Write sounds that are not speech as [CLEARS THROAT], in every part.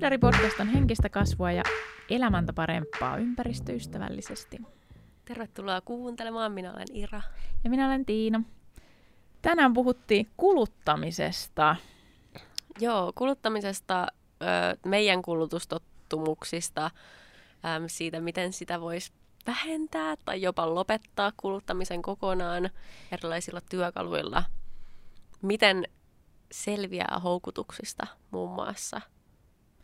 Hedari Podcast on henkistä kasvua ja elämäntä parempaa ympäristöystävällisesti. Tervetuloa kuuntelemaan. Minä olen Ira. Ja minä olen Tiina. Tänään puhuttiin kuluttamisesta. Joo, kuluttamisesta, meidän kulutustottumuksista, siitä miten sitä voisi vähentää tai jopa lopettaa kuluttamisen kokonaan erilaisilla työkaluilla. Miten selviää houkutuksista, muun muassa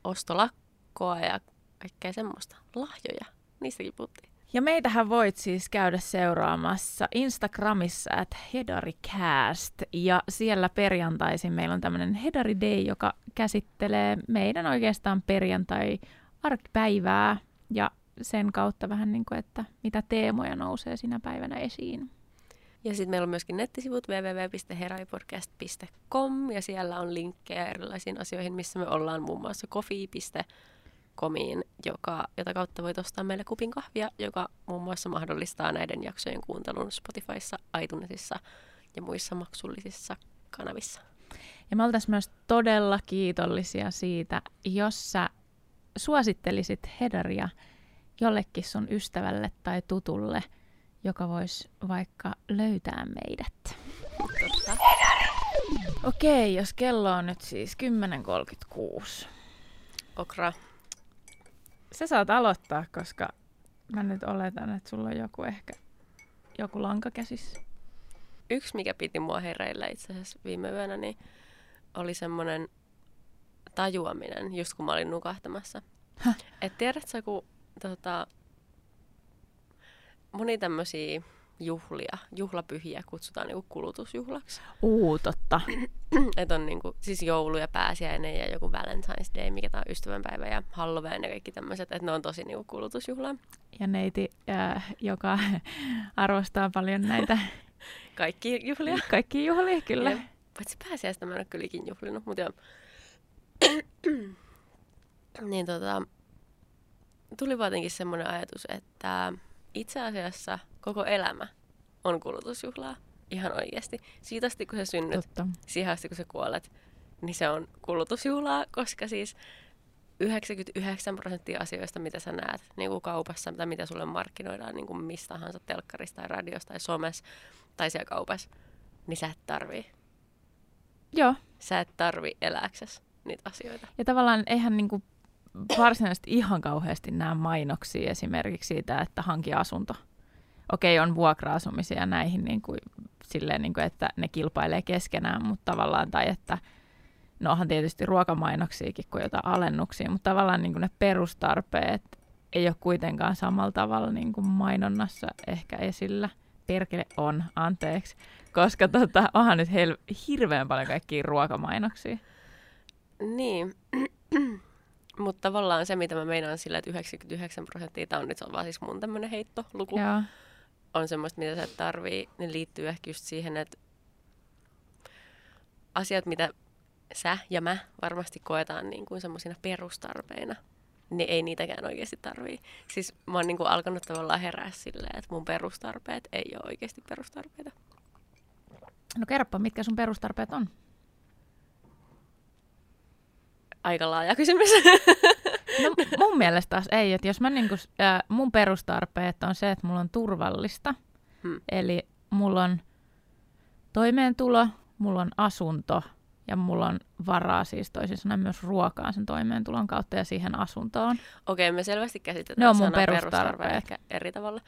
ostolakkoa ja kaikkea semmoista. Lahjoja, niistäkin puhuttiin. Ja meitähän voit siis käydä seuraamassa Instagramissa at HedariCast. Ja siellä perjantaisin meillä on tämmöinen Hedari Day, joka käsittelee meidän oikeastaan perjantai-arkipäivää ja sen kautta vähän niin kuin, että mitä teemoja nousee sinä päivänä esiin. Ja sitten meillä on myöskin nettisivut www.heraripodcast.com ja siellä on linkkejä erilaisiin asioihin, missä me ollaan muun muassa coffee.comiin, joka, jota kautta voit ostaa meille kupin kahvia, joka muun muassa mahdollistaa näiden jaksojen kuuntelun Spotifyssa, iTunesissa ja muissa maksullisissa kanavissa. Ja me oltaisiin myös todella kiitollisia siitä, jos sä suosittelisit Hedaria jollekin sun ystävälle tai tutulle – joka voisi vaikka löytää meidät. Totta. Okei, jos kello on nyt siis 10.36. Okra. Sä saat aloittaa, koska mä nyt oletan, että sulla on joku ehkä joku lanka käsissä. Yksi, mikä piti mua hereillä itse asiassa viime yönä, niin oli semmoinen tajuaminen, just kun mä olin nukahtamassa. Häh? Et tiedätkö, kun tota, moni tämmöisiä juhlia, juhlapyhiä kutsutaan niinku kulutusjuhlaksi. Uu, totta. [CLEARS THROAT] Et on niinku, siis joulu ja pääsiäinen ja joku Valentine's Day, mikä tämä on ystävänpäivä ja Halloween ja kaikki tämmöiset, että ne on tosi niinku kulutusjuhla. Ja neiti, äh, joka [LAUGHS] arvostaa paljon näitä... [LAUGHS] kaikki juhlia. Kaikki juhlia, kyllä. Ja, paitsi pääsiäistä mä en ole kyllä ikin juhlinut, mutta joo. [CLEARS THROAT] niin tota, tuli vaan semmoinen ajatus, että itse asiassa koko elämä on kulutusjuhlaa. Ihan oikeasti. Siitä asti, kun sä synnyt, Totta. siihen asti, kun sä kuolet, niin se on kulutusjuhlaa, koska siis 99 prosenttia asioista, mitä sä näet niin kuin kaupassa tai mitä sulle markkinoidaan niin kuin mistä tahansa telkkarista tai radiosta tai somessa tai siellä kaupassa, niin sä et tarvii. Joo. Sä et tarvi elääksesi niitä asioita. Ja tavallaan eihän niin kuin varsinaisesti ihan kauheasti näe mainoksia esimerkiksi siitä, että hanki asunto. Okei, on vuokra-asumisia näihin, niin kuin, silleen, niin kuin, että ne kilpailee keskenään, mutta tavallaan, tai että no onhan tietysti ruokamainoksiakin kuin jotain alennuksia, mutta tavallaan niin kuin ne perustarpeet ei ole kuitenkaan samalla tavalla niin kuin mainonnassa ehkä esillä. Perkele on, anteeksi, koska tota, onhan nyt hel- hirveän paljon kaikkia ruokamainoksia. Niin, mutta tavallaan se, mitä mä meinaan sillä, että 99 prosenttia, tämä on nyt se on vaan siis mun tämmöinen heittoluku, Joo. on semmoista, mitä sä et tarvii, ne liittyy ehkä just siihen, että asiat, mitä sä ja mä varmasti koetaan niin kuin semmoisina perustarpeina, niin ei niitäkään oikeasti tarvii. Siis mä oon niin kuin alkanut tavallaan herää silleen, että mun perustarpeet ei ole oikeasti perustarpeita. No kerropa, mitkä sun perustarpeet on? Aika laaja kysymys. [LAUGHS] No mun mielestä taas ei, että jos mä niinku, äh, mun perustarpeet on se, että mulla on turvallista, hmm. eli mulla on toimeentulo, mulla on asunto ja mulla on varaa siis toisin sanoen myös ruokaa sen toimeentulon kautta ja siihen asuntoon. Okei, me selvästi käsitetään ne on mun perustarpeet. ehkä eri tavalla,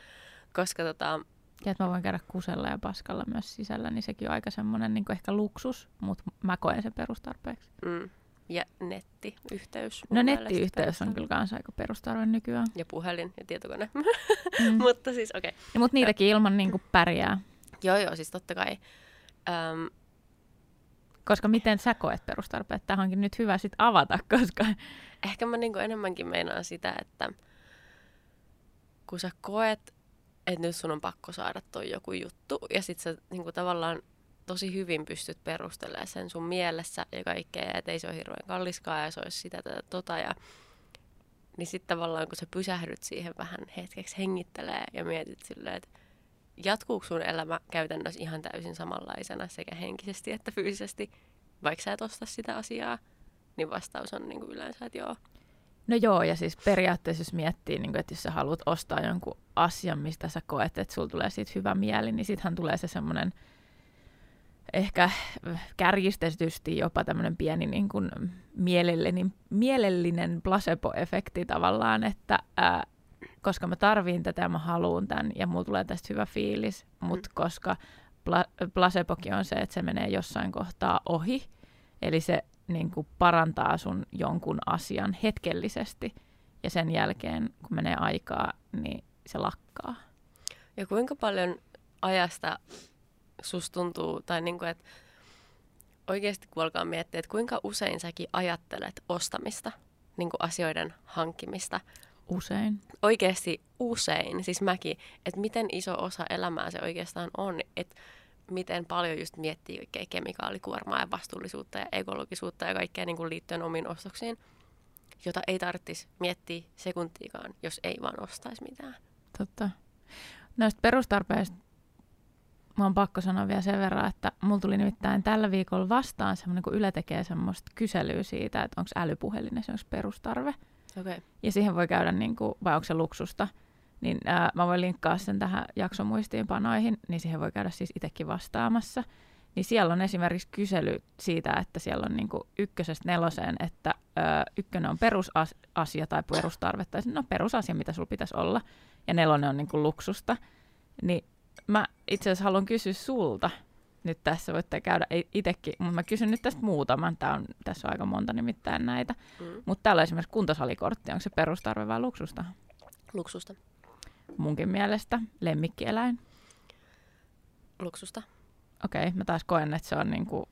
koska tota... Ja että mä voin käydä kusella ja paskalla myös sisällä, niin sekin on aika semmoinen niin ehkä luksus, mutta mä koen sen perustarpeeksi. Mm. Ja nettiyhteys. No nettiyhteys on kyllä kanssa aika perustarve nykyään. Ja puhelin ja tietokone. [LAUGHS] Mm. mutta siis okei. Okay. Ja, mutta niitäkin ilman niin kuin pärjää. Joo, joo, siis totta kai. Um, koska miten sä koet perustarpeet? Tämä onkin nyt hyvä sit avata, [LAUGHS] koska... Ehkä mä niin enemmänkin meinaan sitä, että kun sä koet, että nyt sun on pakko saada toi joku juttu, ja sit sä niin kuin tavallaan tosi hyvin pystyt perustelemaan sen sun mielessä ja kaikkea, että ei se ole hirveän kalliskaan ja se olisi sitä tätä tota. Ja, niin sitten tavallaan kun sä pysähdyt siihen vähän hetkeksi hengittelee ja mietit silleen, että jatkuuko sun elämä käytännössä ihan täysin samanlaisena sekä henkisesti että fyysisesti, vaikka sä et osta sitä asiaa, niin vastaus on niin kuin yleensä, että joo. No joo, ja siis periaatteessa jos miettii, niin kuin, että jos sä haluat ostaa jonkun asian, mistä sä koet, että sulla tulee siitä hyvä mieli, niin sittenhän tulee se semmoinen ehkä kärjistetysti jopa tämmöinen pieni niin kuin mielellinen, mielellinen placebo-efekti tavallaan, että ää, koska mä tarviin tätä ja mä haluan tämän ja mulla tulee tästä hyvä fiilis, mutta mm. koska pla- placebokin on se, että se menee jossain kohtaa ohi, eli se niin kuin parantaa sun jonkun asian hetkellisesti ja sen jälkeen, kun menee aikaa, niin se lakkaa. Ja kuinka paljon ajasta sus tuntuu, tai niin kuin, että oikeasti kun alkaa miettiä, että kuinka usein säkin ajattelet ostamista, niin kuin asioiden hankkimista. Usein. Oikeasti usein, siis mäkin, että miten iso osa elämää se oikeastaan on, että miten paljon just miettii kaikkea kemikaalikuormaa ja vastuullisuutta ja ekologisuutta ja kaikkea niin kuin liittyen omiin ostoksiin, jota ei tarvitsisi miettiä sekuntiikaan, jos ei vaan ostaisi mitään. Totta. Näistä perustarpeista mä oon pakko sanoa vielä sen verran, että mulla tuli nimittäin tällä viikolla vastaan semmoinen, kun Yle tekee semmoista kyselyä siitä, että onko älypuhelin esimerkiksi perustarve. Okay. Ja siihen voi käydä, niin kuin, vai onko se luksusta. Niin ää, mä voin linkkaa sen tähän jaksomuistiinpanoihin, niin siihen voi käydä siis itsekin vastaamassa. Niin siellä on esimerkiksi kysely siitä, että siellä on niin kuin ykkösestä neloseen, että ö, ykkönen on perusasia tai perustarve, tai no perusasia, mitä sulla pitäisi olla, ja nelonen on niin kuin luksusta. Niin mä itse asiassa haluan kysyä sulta, nyt tässä voitte käydä itsekin, mutta mä kysyn nyt tästä muutaman, Tää on, tässä on aika monta nimittäin näitä. Mm. Mutta täällä on esimerkiksi kuntosalikortti, onko se perustarve vai luksusta? Luksusta. Munkin mielestä lemmikkieläin. Luksusta. Okei, okay, mä taas koen, että se on niinku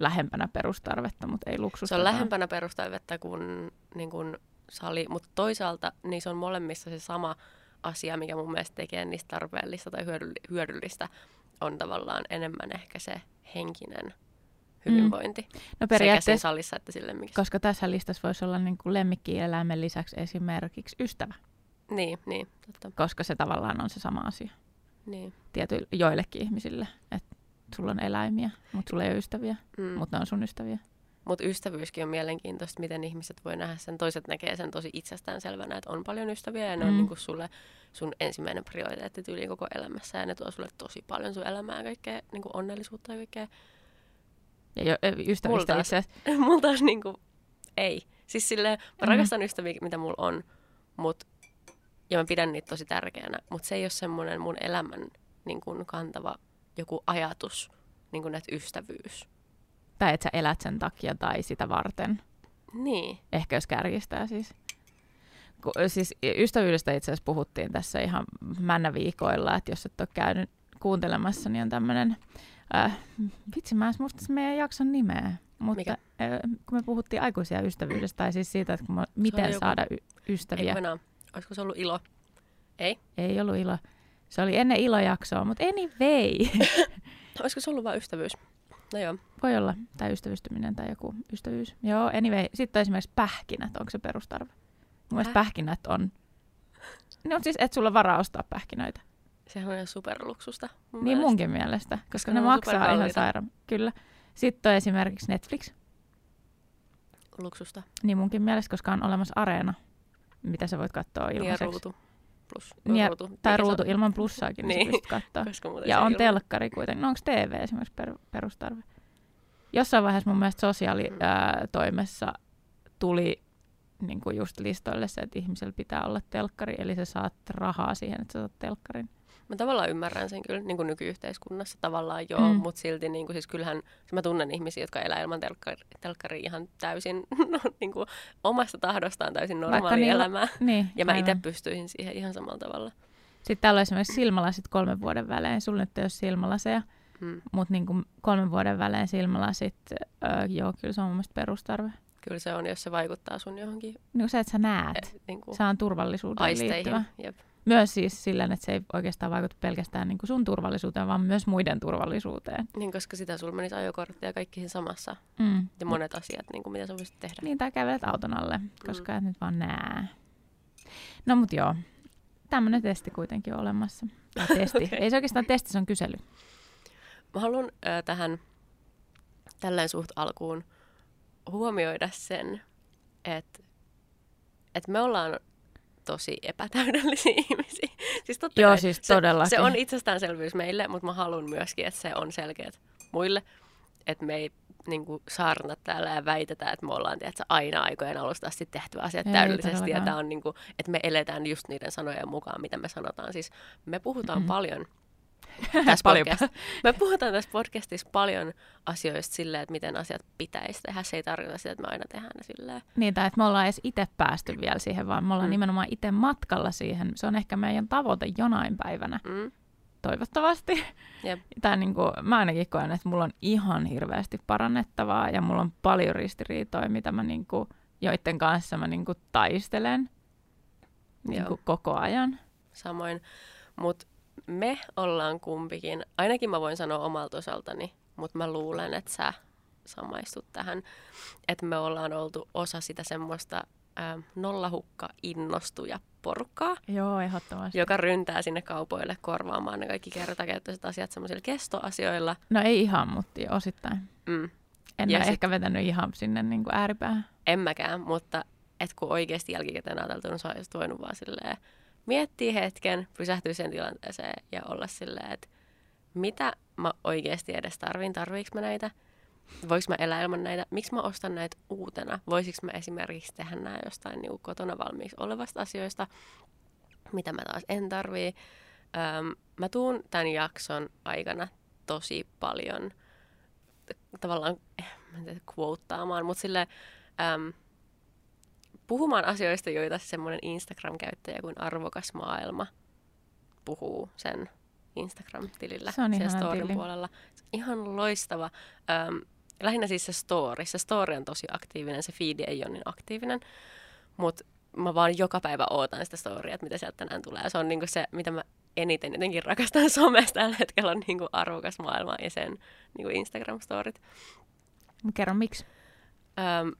lähempänä perustarvetta, mutta ei luksusta. Se on lähempänä perustarvetta kuin, niin kuin sali, mutta toisaalta niin se on molemmissa se sama asia, mikä mun mielestä tekee niistä tarpeellista tai hyödyllistä, on tavallaan enemmän ehkä se henkinen hyvinvointi. Mm. No periaatteessa, sekä salissa että sille, miksi. Koska tässä listassa voisi olla niin kuin lemmikkieläimen lisäksi esimerkiksi ystävä. Niin, niin, totta. Koska se tavallaan on se sama asia. Niin. Tiety, joillekin ihmisille, että sulla on eläimiä, mutta sulla ei ole ystäviä, mm. mutta ne on sun ystäviä. Mutta ystävyyskin on mielenkiintoista, miten ihmiset voi nähdä sen. Toiset näkee sen tosi itsestäänselvänä, että on paljon ystäviä ja ne mm. on niinku sulle sun ensimmäinen prioriteetti tyyliin koko elämässä. Ja ne tuo sulle tosi paljon sun elämää kaikkea niinku onnellisuutta ja kaikkea. Ja jo, ystävistä itse asiassa. [LAUGHS] Mulla taas niinku, ei. Siis silleen, mä mm. rakastan ystäviä, mitä mulla on, mut, ja mä pidän niitä tosi tärkeänä. Mutta se ei ole semmoinen mun elämän niin kuin kantava joku ajatus, niin kuin että ystävyys tai että sä elät sen takia tai sitä varten. Niin. Ehkä jos kärjistää siis. Ku, siis ystävyydestä itse asiassa puhuttiin tässä ihan männä viikoilla, että jos et ole käynyt kuuntelemassa, niin on tämmöinen, äh, vitsi mä en muista meidän jakson nimeä, mutta Mikä? Äh, kun me puhuttiin aikuisia ystävyydestä, tai siis siitä, että kun miten joku... saada y- ystäviä. Ei Olisiko se ollut ilo? Ei? Ei ollut ilo. Se oli ennen ilojaksoa, mutta anyway. [LAUGHS] Olisiko se ollut vain ystävyys? No joo. Voi olla, tai ystävystyminen tai joku ystävyys. Joo, anyway. Sitten on esimerkiksi pähkinät, onko se perustarve? Mun mielestä pähkinät on... No siis, et sulla varaa ostaa pähkinöitä. Sehän on ihan superluksusta. Mun niin mielestä. munkin mielestä, koska, koska ne, ne maksaa ihan sairaan. Kyllä. Sitten on esimerkiksi Netflix. Luksusta. Niin munkin mielestä, koska on olemassa areena, mitä sä voit katsoa ilmaiseksi. Niin ja ruutu. Plus, niin, ruutu. Tai ruutu ilman plussaakin, niin, niin pystyt katsoa. Ja on ilman. telkkari kuitenkin. No onko TV esimerkiksi per, perustarve? Jossain vaiheessa mun mielestä sosiaalitoimessa mm. tuli niin kuin just listoille se, että ihmisellä pitää olla telkkari, eli sä saat rahaa siihen, että sä saat telkkarin. Mä tavallaan ymmärrän sen kyllä niin kuin nykyyhteiskunnassa tavallaan joo, mm. mutta silti niin kuin, siis kyllähän mä tunnen ihmisiä, jotka elää ilman telkkari, telkkari ihan täysin [LAUGHS] no, niin kuin, omasta tahdostaan täysin normaalia niillä, elämää. Niin, ja mä itse pystyisin siihen ihan samalla tavalla. Sitten täällä on esimerkiksi silmälasit kolmen vuoden välein. Sulla nyt ei ole silmälaseja, hmm. mutta niin kolmen vuoden välein silmälasit, öö, joo, kyllä se on mun mielestä perustarve. Kyllä se on, jos se vaikuttaa sun johonkin. Niin se, että sä näet. Et, niin kuin se on turvallisuuteen liittyvä. Jep. Myös siis sillä, että se ei oikeastaan vaikuta pelkästään niin kuin sun turvallisuuteen, vaan myös muiden turvallisuuteen. Niin, koska sitä sulla menisi ajokortti ja kaikki samassa. Mm. Ja monet asiat, niin kuin mitä sä voisit tehdä. Niin, tai kävelet auton alle, koska mm. et nyt vaan nää. No mut joo, tämmöinen testi kuitenkin on olemassa. Tai [LAUGHS] testi. okay. Ei se oikeastaan testi, se on kysely. Mä haluan äh, tähän tälleen suht alkuun huomioida sen, että että me ollaan tosi epätäydellisiä [LAUGHS] ihmisiä. Siis totta Joo, kai, siis se, todellakin. se on itsestäänselvyys meille, mutta mä haluan myöskin, että se on selkeät muille. Että me ei niin kuin, saarna täällä ja väitetä, että me ollaan tiedätkö, aina aikojen alusta asti tehty asiat Ei täydellisesti. Ja tää on, niin kuin, että me eletään just niiden sanojen mukaan, mitä me sanotaan. Siis me puhutaan Mhm. paljon [LAUGHS] tässä Paljon. podcast, [LAUGHS] me puhutaan tässä podcastissa paljon asioista silleen, että miten asiat pitäisi tehdä. Se ei tarkoita sitä, että me aina tehdään ne silleen. Niitä, että me ollaan edes itse päästy vielä siihen, vaan me ollaan Mm. nimenomaan itse matkalla siihen. Se on ehkä meidän tavoite jonain päivänä, Mm? toivottavasti. Jep. [LAUGHS] Tai niin kuin, mä ainakin koen, että mulla on ihan hirveästi parannettavaa ja mulla on paljon ristiriitoja, mitä mä niin kuin, joiden kanssa mä niin kuin taistelen niin kuin koko ajan. Samoin. Mutta me ollaan kumpikin, ainakin mä voin sanoa omalta osaltani, mutta mä luulen, että sä samaistut tähän, että me ollaan oltu osa sitä semmoista ä, nollahukka innostuja porukkaa, Joo, ehdottomasti. joka ryntää sinne kaupoille korvaamaan ne kaikki kertakäyttöiset asiat semmoisilla kestoasioilla. No ei ihan, mutta osittain. Mm. En Ja mä sit- ehkä vetänyt ihan sinne niin kuin ääripäähän. En mäkään, mutta et kun oikeasti jälkikäteen ajateltuna, sä olisit voinut vaan silleen miettiä hetken, pysähtyä sen tilanteeseen ja olla silleen, että mitä mä oikeasti edes tarvin, tarviiks mä näitä, voiko mä elää ilman näitä, miksi mä ostan näitä uutena, voisiko mä esimerkiksi tehdä nämä jostain niin kotona valmiiksi olevasta asioista, mitä mä taas en tarvii. Öm, mä tuun tämän jakson aikana tosi paljon tavallaan, eh, en tiedä, mutta sille puhumaan asioista, joita semmoinen Instagram-käyttäjä kuin Arvokas Maailma puhuu sen Instagram-tilillä, Se on sen storyn tili. puolella. Se on ihan loistava. Äm, lähinnä siis se story. Se story on tosi aktiivinen, se feed ei ole niin aktiivinen, mutta mä vaan joka päivä ootan sitä storya, että mitä sieltä tänään tulee. Se on niinku se, mitä mä eniten jotenkin rakastan [LAUGHS] somesta tällä hetkellä, on niinku arvokas maailma ja sen niinku Instagram-storit. Kerro miksi. Öm,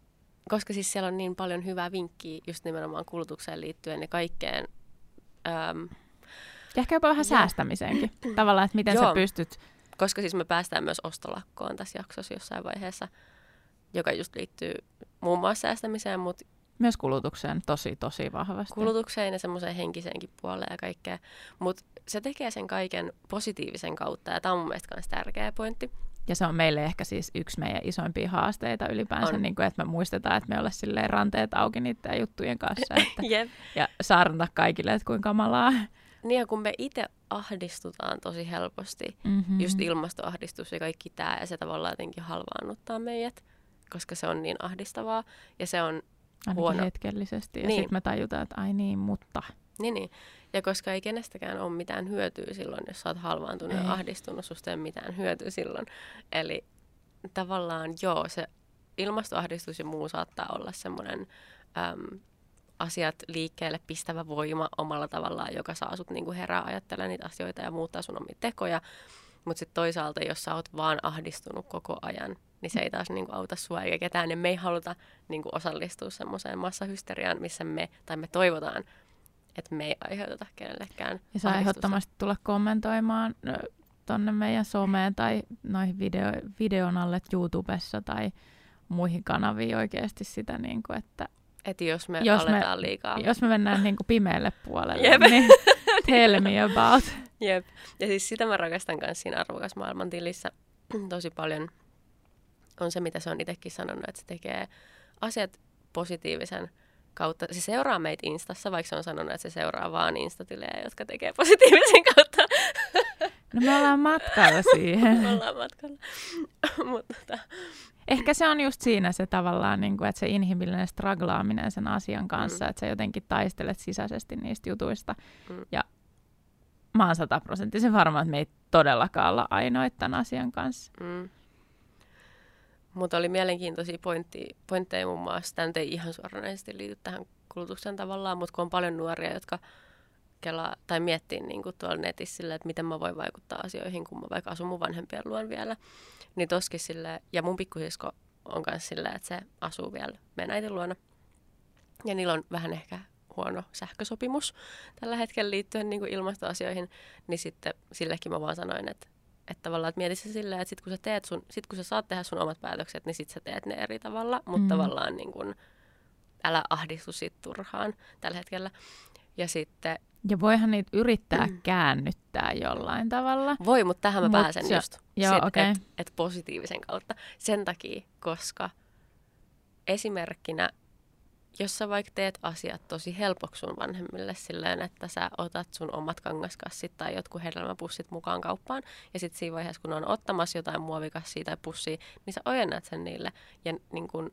koska siis siellä on niin paljon hyvää vinkkiä just nimenomaan kulutukseen liittyen ja kaikkeen. Öm, Ja ehkä jopa vähän Joo. säästämiseenkin. [CLEARS THROAT] Tavallaan, että miten Joo. sä pystyt koska siis me päästään myös ostolakkoon tässä jaksossa jossain vaiheessa, joka just liittyy muun muassa säästämiseen, mutta myös kulutukseen tosi, tosi vahvasti. kulutukseen ja semmoiseen henkiseenkin puoleen ja kaikkea. Mutta se tekee sen kaiken positiivisen kautta ja tämä on mun mielestä myös tärkeä pointti. Ja se on meille ehkä siis yksi meidän isoimpia haasteita ylipäänsä, On. niin kuin, että me muistetaan, että me ollaan silleen ranteet auki niiden juttujen kanssa. Että, [LAUGHS] Jep. ja saarnata kaikille, että kuinka kamalaa. Niin ja kun me itse ahdistutaan tosi helposti, Mm-hmm. just ilmastoahdistus ja kaikki tämä, ja se tavallaan jotenkin halvaannuttaa meidät, koska se on niin ahdistavaa, ja se on, Ainakin huono. hetkellisesti. Ja Niin. sitten me tajutaan, että ai niin, mutta. Niin, niin. Ja koska ei kenestäkään ole mitään hyötyä silloin, jos sä oot halvaantunut Ei. ja ahdistunut, susta ei mitään hyötyä silloin. Eli tavallaan joo, se ilmastoahdistus ja muu saattaa olla semmoinen äm, asiat liikkeelle pistävä voima omalla tavallaan, joka saa sut niinku herää ajattelemaan niitä asioita ja muuttaa sun omia tekoja. Mutta sitten toisaalta, jos sä oot vaan ahdistunut koko ajan, niin se ei taas niinku auta sua eikä ketään. Ja me ei haluta niinku osallistua semmoiseen massahysteriaan, missä me, tai me toivotaan, että me ei aiheuteta kenellekään Ja saa ehdottomasti tulla kommentoimaan tonne meidän someen tai noihin video, videon alle YouTubessa tai muihin kanaviin oikeasti sitä, niin kuin, että Että jos me Jos jos me- aletaan liikaa. jos me mennään niin kuin pimeälle puolelle, Jep. niin [LAUGHS] tell me about. Jep. Ja siis sitä mä rakastan myös siinä arvokas maailman tilissä [CLEARS THROAT] tosi paljon. On se, mitä se on itsekin sanonut, että se tekee asiat positiivisen kautta. Se seuraa meitä Instassa, vaikka se on sanonut, että se seuraa vaan Instatilejä, jotka tekee positiivisen kautta. No me ollaan matkalla [LAUGHS] siihen. Me ollaan matkalla. [LAUGHS] Mutta tota, Ehkä se on just siinä se tavallaan, niin kuin, että se inhimillinen straglaaminen sen asian kanssa, Mm. että sä jotenkin taistelet sisäisesti niistä jutuista. Mm. Ja mä oon sataprosenttisen varma, että me ei todellakaan olla ainoita tämän asian kanssa. Mm. Mutta oli mielenkiintoisia pointti, pointteja muun muassa. Tämä ei ihan suoranaisesti liity tähän kulutukseen tavallaan, mutta kun on paljon nuoria, jotka kelaa, tai miettii niin kuin tuolla netissä sille, että miten mä voin vaikuttaa asioihin, kun mä vaikka asun mun vanhempien luon vielä. Niin toskin sille, ja mun pikkusisko on myös silleen, että se asuu vielä meidän äitin luona. Ja niillä on vähän ehkä huono sähkösopimus tällä hetkellä liittyen niin kuin ilmastoasioihin, niin sitten sillekin mä vaan sanoin, että että tavallaan, että mieti se silleen, että sit kun, sä teet sun, sit kun sä saat tehdä sun omat päätökset, niin sit sä teet ne eri tavalla, mutta Mm. tavallaan niin kun, älä ahdistu siitä turhaan tällä hetkellä. Ja sitten... Ja voihan niitä yrittää mm. käännyttää jollain tavalla. Voi, mutta tähän mä Mut pääsen se, just. Joo, okay. Että et positiivisen kautta. Sen takia, koska esimerkkinä jos sä vaikka teet asiat tosi helpoksi sun vanhemmille silleen, että sä otat sun omat kangaskassit tai jotkut hedelmäpussit mukaan kauppaan, ja sitten siinä vaiheessa, kun on ottamassa jotain muovikassia tai pussia, niin sä ojennat sen niille. Ja niin kun,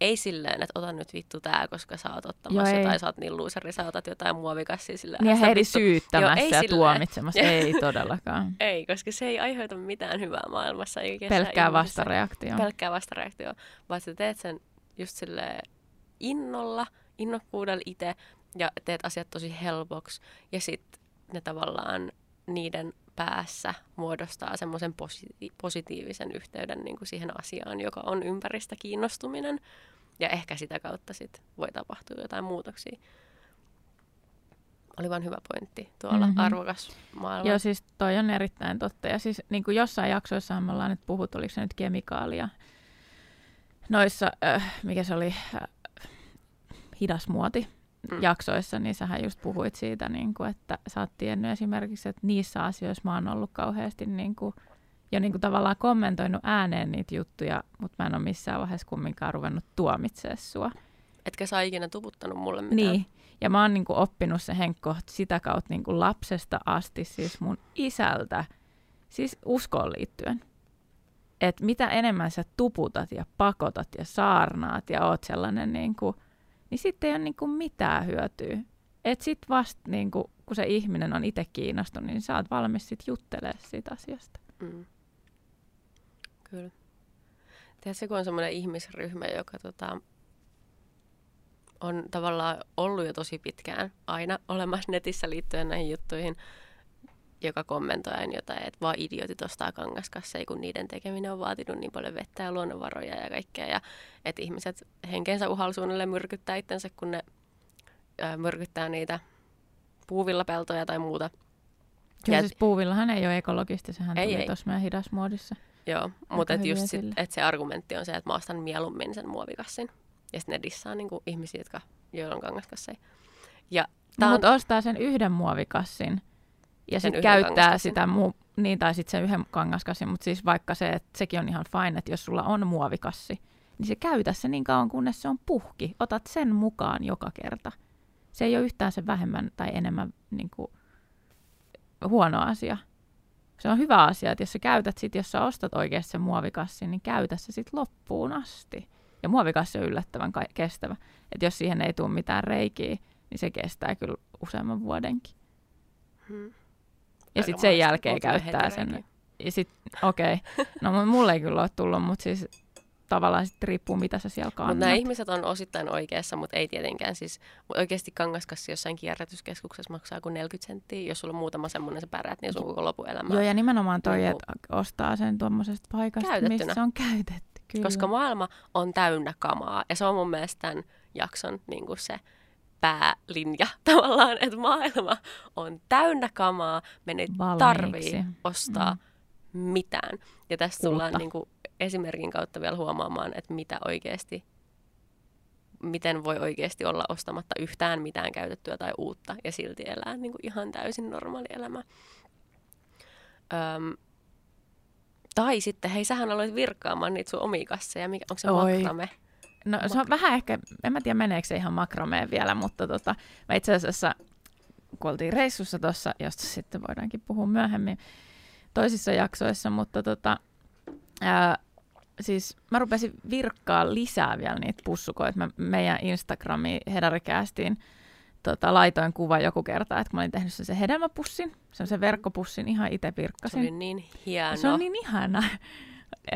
ei silleen, että ota nyt vittu tää, koska sä oot ottamassa Joo, tai sä oot niin luuseri, sä otat jotain muovikassia silleen. Niin heidi syyttämässä Joo, ja silleen. tuomitsemassa. [LAUGHS] ei todellakaan. ei, koska se ei aiheuta mitään hyvää maailmassa. Eikä pelkkää vastareaktio. Pelkkää vastareaktio, vaan sä teet sen just silleen innolla, innokkuudella itse ja teet asiat tosi helpoksi. Ja sitten ne tavallaan niiden päässä muodostaa semmoisen posi- positiivisen yhteyden niin kuin siihen asiaan, joka on ympäristä kiinnostuminen. Ja ehkä sitä kautta sit voi tapahtua jotain muutoksia. Oli vain hyvä pointti tuolla mm-hmm. arvokas maailma. Joo, siis toi on erittäin totta. Ja siis niin kuin jossain jaksoissa me ollaan nyt puhuttu, oliko se nyt kemikaalia, noissa, äh, mikä se oli, äh, hidas muoti mm. jaksoissa, niin sähän just puhuit siitä, niin kuin, että sä oot tiennyt esimerkiksi, että niissä asioissa mä oon ollut kauheasti niin kuin, jo niin kuin tavallaan kommentoinut ääneen niitä juttuja, mutta mä en ole missään vaiheessa kumminkaan ruvennut tuomitsemaan sua. Etkä sä ikinä tuputtanut mulle mitään. Niin, ja mä oon niin kuin oppinut se Henkko sitä kautta niin kuin lapsesta asti, siis mun isältä, siis uskoon liittyen. Että mitä enemmän sä tuputat ja pakotat ja saarnaat ja oot sellainen niin kuin – niin sitten ei ole niin kuin mitään hyötyä. Et sit vasta, niin kuin, kun se ihminen on itse kiinnostunut, niin sä oot valmis sit juttelemaan siitä asiasta. Mm. Kyllä. Tiedätkö, kun on semmoinen ihmisryhmä, joka tota, on tavallaan ollut jo tosi pitkään aina olemassa netissä liittyen näihin juttuihin, joka kommentoi aina jotain, että vaan idiotit ostaa kangaskasseja, kun niiden tekeminen on vaatinut niin paljon vettä ja luonnonvaroja ja kaikkea. Ja että ihmiset henkensä uhalsuunnille myrkyttää itsensä, kun ne ää, myrkyttää niitä puuvillapeltoja tai muuta. Kyllä siis puuvillahan ei ole ekologista, sehän ei, tuli tuossa meidän hidasmuodissa. Joo, mutta et just sit, et se argumentti on se, että mä ostan mieluummin sen muovikassin. Ja sitten ne dissaa niinku ihmisiä, jotka, joilla on kangaskasseja. Ja no, mutta ostaa sen yhden muovikassin ja sitten käyttää sitä muu, niin tai sitten sen yhden kangaskassin, mutta siis vaikka se, että sekin on ihan fine, että jos sulla on muovikassi, niin se käytä se niin kauan, kunnes se on puhki. Otat sen mukaan joka kerta. Se ei ole yhtään se vähemmän tai enemmän niin kuin, huono asia. Se on hyvä asia, että jos sä käytät sit, jos sä ostat oikeasti sen muovikassin, niin käytä se sitten loppuun asti. Ja muovikassi on yllättävän kestävä. Että jos siihen ei tule mitään reikiä, niin se kestää kyllä useamman vuodenkin. Hmm. Ja sitten sen jälkeen käyttää sen. Ja sit, okei. Okay. No mulle ei kyllä ole tullut, mutta siis tavallaan sitten riippuu, mitä sä siellä kannat. Mutta nämä ihmiset on osittain oikeassa, mutta ei tietenkään. Siis oikeasti kangaskassi jossain kierrätyskeskuksessa maksaa kuin 40 senttiä. Jos sulla on muutama semmoinen, sä pärät, niin sun koko lopuelämä. Joo, ja nimenomaan toi, niin, että ostaa sen tuommoisesta paikasta, Käytettynä. missä on käytetty. Kyllä. Koska maailma on täynnä kamaa. Ja se on mun mielestä tämän jakson niin kuin se päälinja [LAUGHS] tavallaan, että maailma on täynnä kamaa, me ei tarvii ostaa mm. mitään. Ja tässä tullaan niin kuin esimerkin kautta vielä huomaamaan, että mitä oikeasti, miten voi oikeasti olla ostamatta yhtään mitään käytettyä tai uutta ja silti elää niin kuin ihan täysin normaali elämä. Öm, tai sitten, hei, sähän aloit virkkaamaan niitä sun omia kasseja. Mikä, onko se Oi. makrame? No se on vähän ehkä, en mä tiedä meneekö se ihan makrameen vielä, mutta tota, mä itse asiassa, kun oltiin reissussa tuossa, josta sitten voidaankin puhua myöhemmin toisissa jaksoissa, mutta tota, ää, siis mä rupesin virkkaa lisää vielä niitä pussukoita. Mä meidän Instagramiin Hedarikästiin tota, laitoin kuva joku kerta, että mä olin tehnyt sen hedelmäpussin, se on se verkkopussin, ihan itse virkkasin. Se oli niin hieno. Se on niin ihana.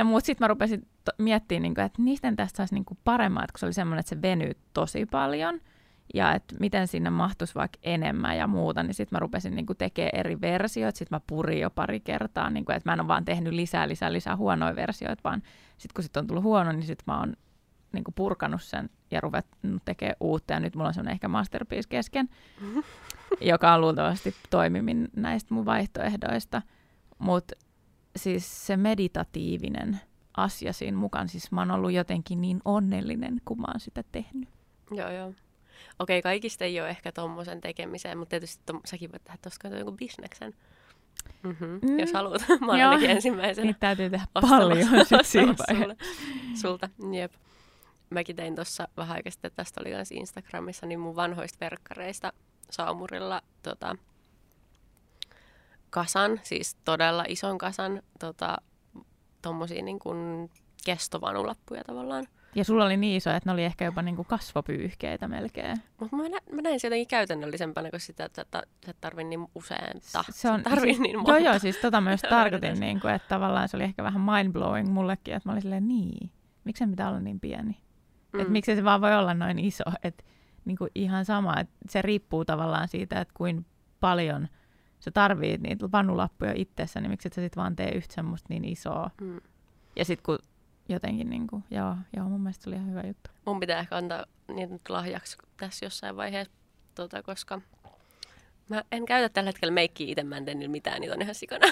Mutta sitten mä rupesin to- miettimään, niinku, että niistä tästä saisi niinku paremmat, kun se oli semmoinen, että se venyy tosi paljon. Ja että miten sinne mahtuisi vaikka enemmän ja muuta, niin sitten mä rupesin niinku tekemään eri versioita, sitten mä purin jo pari kertaa, niinku, että mä en ole vaan tehnyt lisää, lisää, lisää huonoja versioita, vaan sitten kun sitten on tullut huono, niin sitten mä oon niinku purkanut sen ja ruvennut tekemään uutta, ja nyt mulla on semmoinen ehkä masterpiece kesken, [LAUGHS] joka on luultavasti toimimin näistä mun vaihtoehdoista, mutta siis se meditatiivinen asia siinä mukaan. Siis mä oon ollut jotenkin niin onnellinen, kun mä oon sitä tehnyt. Joo, joo. Okei, kaikista ei ole ehkä tommosen tekemiseen, mutta tietysti tom, säkin voit tehdä tuosta jonkun bisneksen. Mm-hmm. Mm. Jos haluat. [LAUGHS] Mä olen ainakin ensimmäisenä. Niitä täytyy tehdä paljon [LAUGHS] sit siinä Sulta, jep. Mäkin tein tuossa vähän aikaa sitten, tästä oli myös Instagramissa, niin mun vanhoista verkkareista Saamurilla tota, kasan, siis todella ison kasan, tota, tommosia niin kuin kestovanulappuja tavallaan. Ja sulla oli niin iso, että ne oli ehkä jopa niin kuin kasvopyyhkeitä melkein. Mutta mä, nä- mä näin se jotenkin käytännöllisempänä kuin sitä, että sä, et tarvii niin usein. Se on, tarvii niin monta. Joo, joo, siis tota myös [LAUGHS] tarkoitin, niin kuin, että tavallaan se oli ehkä vähän mind-blowing mullekin, että mä olin silleen, niin, miksi pitää olla niin pieni? Mm. Että miksi se vaan voi olla noin iso? Että niin kuin ihan sama, että se riippuu tavallaan siitä, että kuin paljon sä tarvii niitä vanulappuja itsessä, niin miksi et sä sit vaan tee yhtä semmoista niin isoa. Mm. Ja sitten kun jotenkin, niin kuin, joo, joo, mun mielestä se oli ihan hyvä juttu. Mun pitää ehkä antaa niitä nyt lahjaksi tässä jossain vaiheessa, tota, koska mä en käytä tällä hetkellä meikkiä itse Mändenillä mitään, niitä on ihan sikana.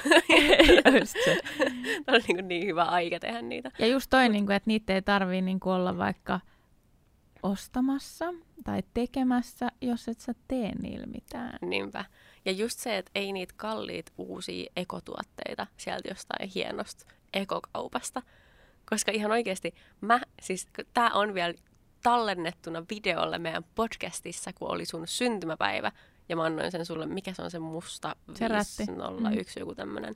[LAUGHS] just se. [LAUGHS] on niin, niin hyvä aika tehdä niitä. Ja just toi, niin kuin, että niitä ei tarvii niin kuin olla vaikka ostamassa tai tekemässä, jos et sä tee niillä mitään. Niinpä. Ja just se, että ei niitä kalliit uusia ekotuotteita sieltä jostain hienosta ekokaupasta, koska ihan oikeasti mä, siis tää on vielä tallennettuna videolle meidän podcastissa, kun oli sun syntymäpäivä. Ja mä annoin sen sulle, mikä se on se musta se 501, mm. joku tämmönen.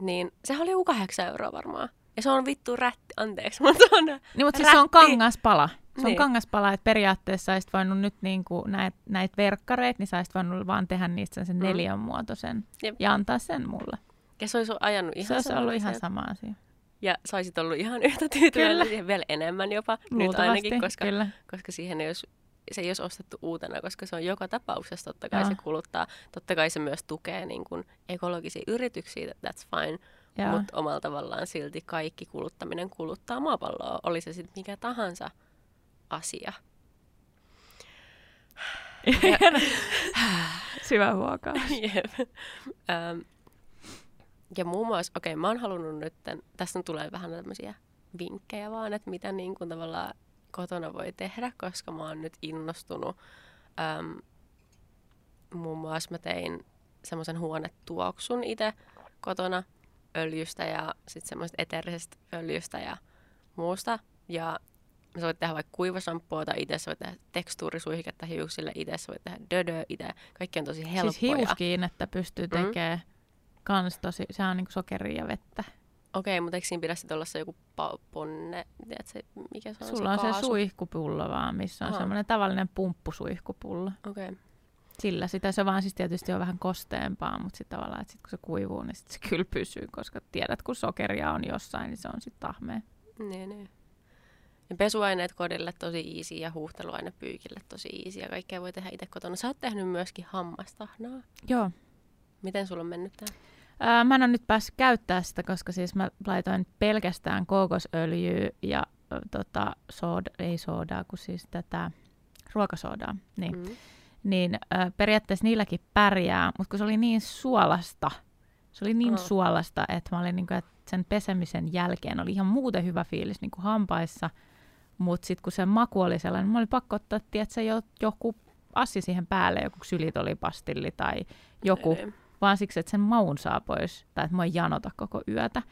Niin sehän oli joku kahdeksan euroa varmaan. Ja se on vittu rätti, anteeksi, [LAUGHS] mutta on Niin, mutta siis se on kangaspala. Se niin. on kangaspala, että periaatteessa saisit voinut nyt niin kuin näitä näit verkkareita, niin saisit voinut vaan tehdä niistä sen mm. neljänmuotoisen Jep. ja antaa sen mulle. Ja se olisi ajanut ihan Se olisi ollut ihan sama asia. Ja saisit ollut ihan yhtä tyytyväinen siihen vielä enemmän jopa nyt ainakin, koska, kyllä. koska siihen ei olisi, se ei olisi ostettu uutena, koska se on joka tapauksessa totta kai Joo. se kuluttaa. Totta kai se myös tukee niin kuin ekologisia yrityksiä, that's fine. Mutta omalla tavallaan silti kaikki kuluttaminen kuluttaa maapalloa, oli se sitten mikä tahansa asia. [LAUGHS] Syvä. [LAUGHS] Jep. Um, ja muun muassa, okei, okay, mä oon halunnut nyt, tässä tulee vähän tämmöisiä vinkkejä vaan, että mitä niin kuin tavallaan kotona voi tehdä, koska mä oon nyt innostunut. Öm, muun muassa mä tein semmoisen huonetuoksun itse kotona öljystä ja sitten semmoista eterisestä öljystä ja muusta. Ja sä voit tehdä vaikka kuivasampoota itse, sä voit tehdä tekstuurisuihiketta hiuksille itse, sä voit tehdä dödö itse. Kaikki on tosi helppoja. Siis hiuskiinnettä pystyy tekemään. Mm kans tosi, se on niinku sokeria ja vettä. Okei, mutta eikö siinä pidä sitten olla se joku ponne, tiedätkö, mikä se on Sulla se on se suihkupullo vaan, missä on semmoinen tavallinen pumppusuihkupullo. Okei. Okay. Sillä sitä se vaan siis tietysti on vähän kosteempaa, mutta sitten tavallaan, että sit kun se kuivuu, niin sit se kyllä pysyy, koska tiedät, kun sokeria on jossain, niin se on sitten tahmea. Niin, niin. Ja pesuaineet kodille tosi easy ja huuhteluaine pyykille tosi easy ja kaikkea voi tehdä itse kotona. Sä oot tehnyt myöskin hammastahnaa. Joo. Miten sulla on mennyt tämä? Ää, mä en ole nyt päässyt käyttää sitä, koska siis mä laitoin pelkästään kookosöljyä ja äh, tota, sooda, ei soodaa, kun siis tätä ruokasoodaa. Niin, mm. niin äh, periaatteessa niilläkin pärjää, mutta kun se oli niin suolasta, se oli niin oh. suolasta, että mä olin niin kuin, että sen pesemisen jälkeen oli ihan muuten hyvä fiilis niin kuin hampaissa, mutta sitten kun se maku oli sellainen, mä oli pakko ottaa, tiedätkö, jo, joku assi siihen päälle, joku ksylitolipastilli tai joku. Ei vaan siksi, että sen maun saa pois, tai että mä en janota koko yötä.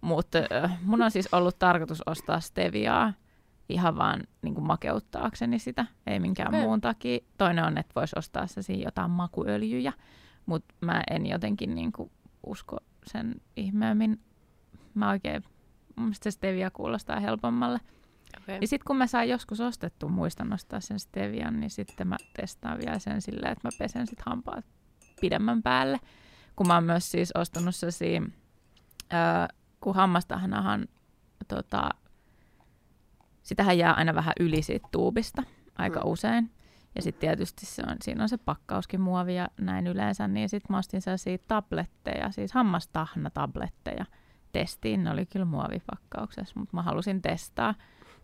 Mutta mun on siis ollut tarkoitus ostaa steviaa ihan vaan niin kuin makeuttaakseni sitä, ei minkään okay. muun takia. Toinen on, että voisi ostaa se siinä jotain makuöljyjä, mutta mä en jotenkin niin kuin usko sen ihmeemmin. Mä oikein, mun se stevia kuulostaa helpommalle. Okay. Ja sitten kun mä saan joskus ostettu, muistan nostaa sen stevian, niin sitten mä testaan vielä sen silleen, että mä pesen sit hampaat pidemmän päälle. Kun mä oon myös siis ostanut sellaisia, öö, kun hammastahanahan, tota, sitähän jää aina vähän yli siitä tuubista aika mm. usein. Ja sitten tietysti se on, siinä on se pakkauskin muovia näin yleensä, niin sitten mä ostin sellaisia tabletteja, siis hammastahna-tabletteja testiin. Ne oli kyllä muovipakkauksessa, mutta mä halusin testaa.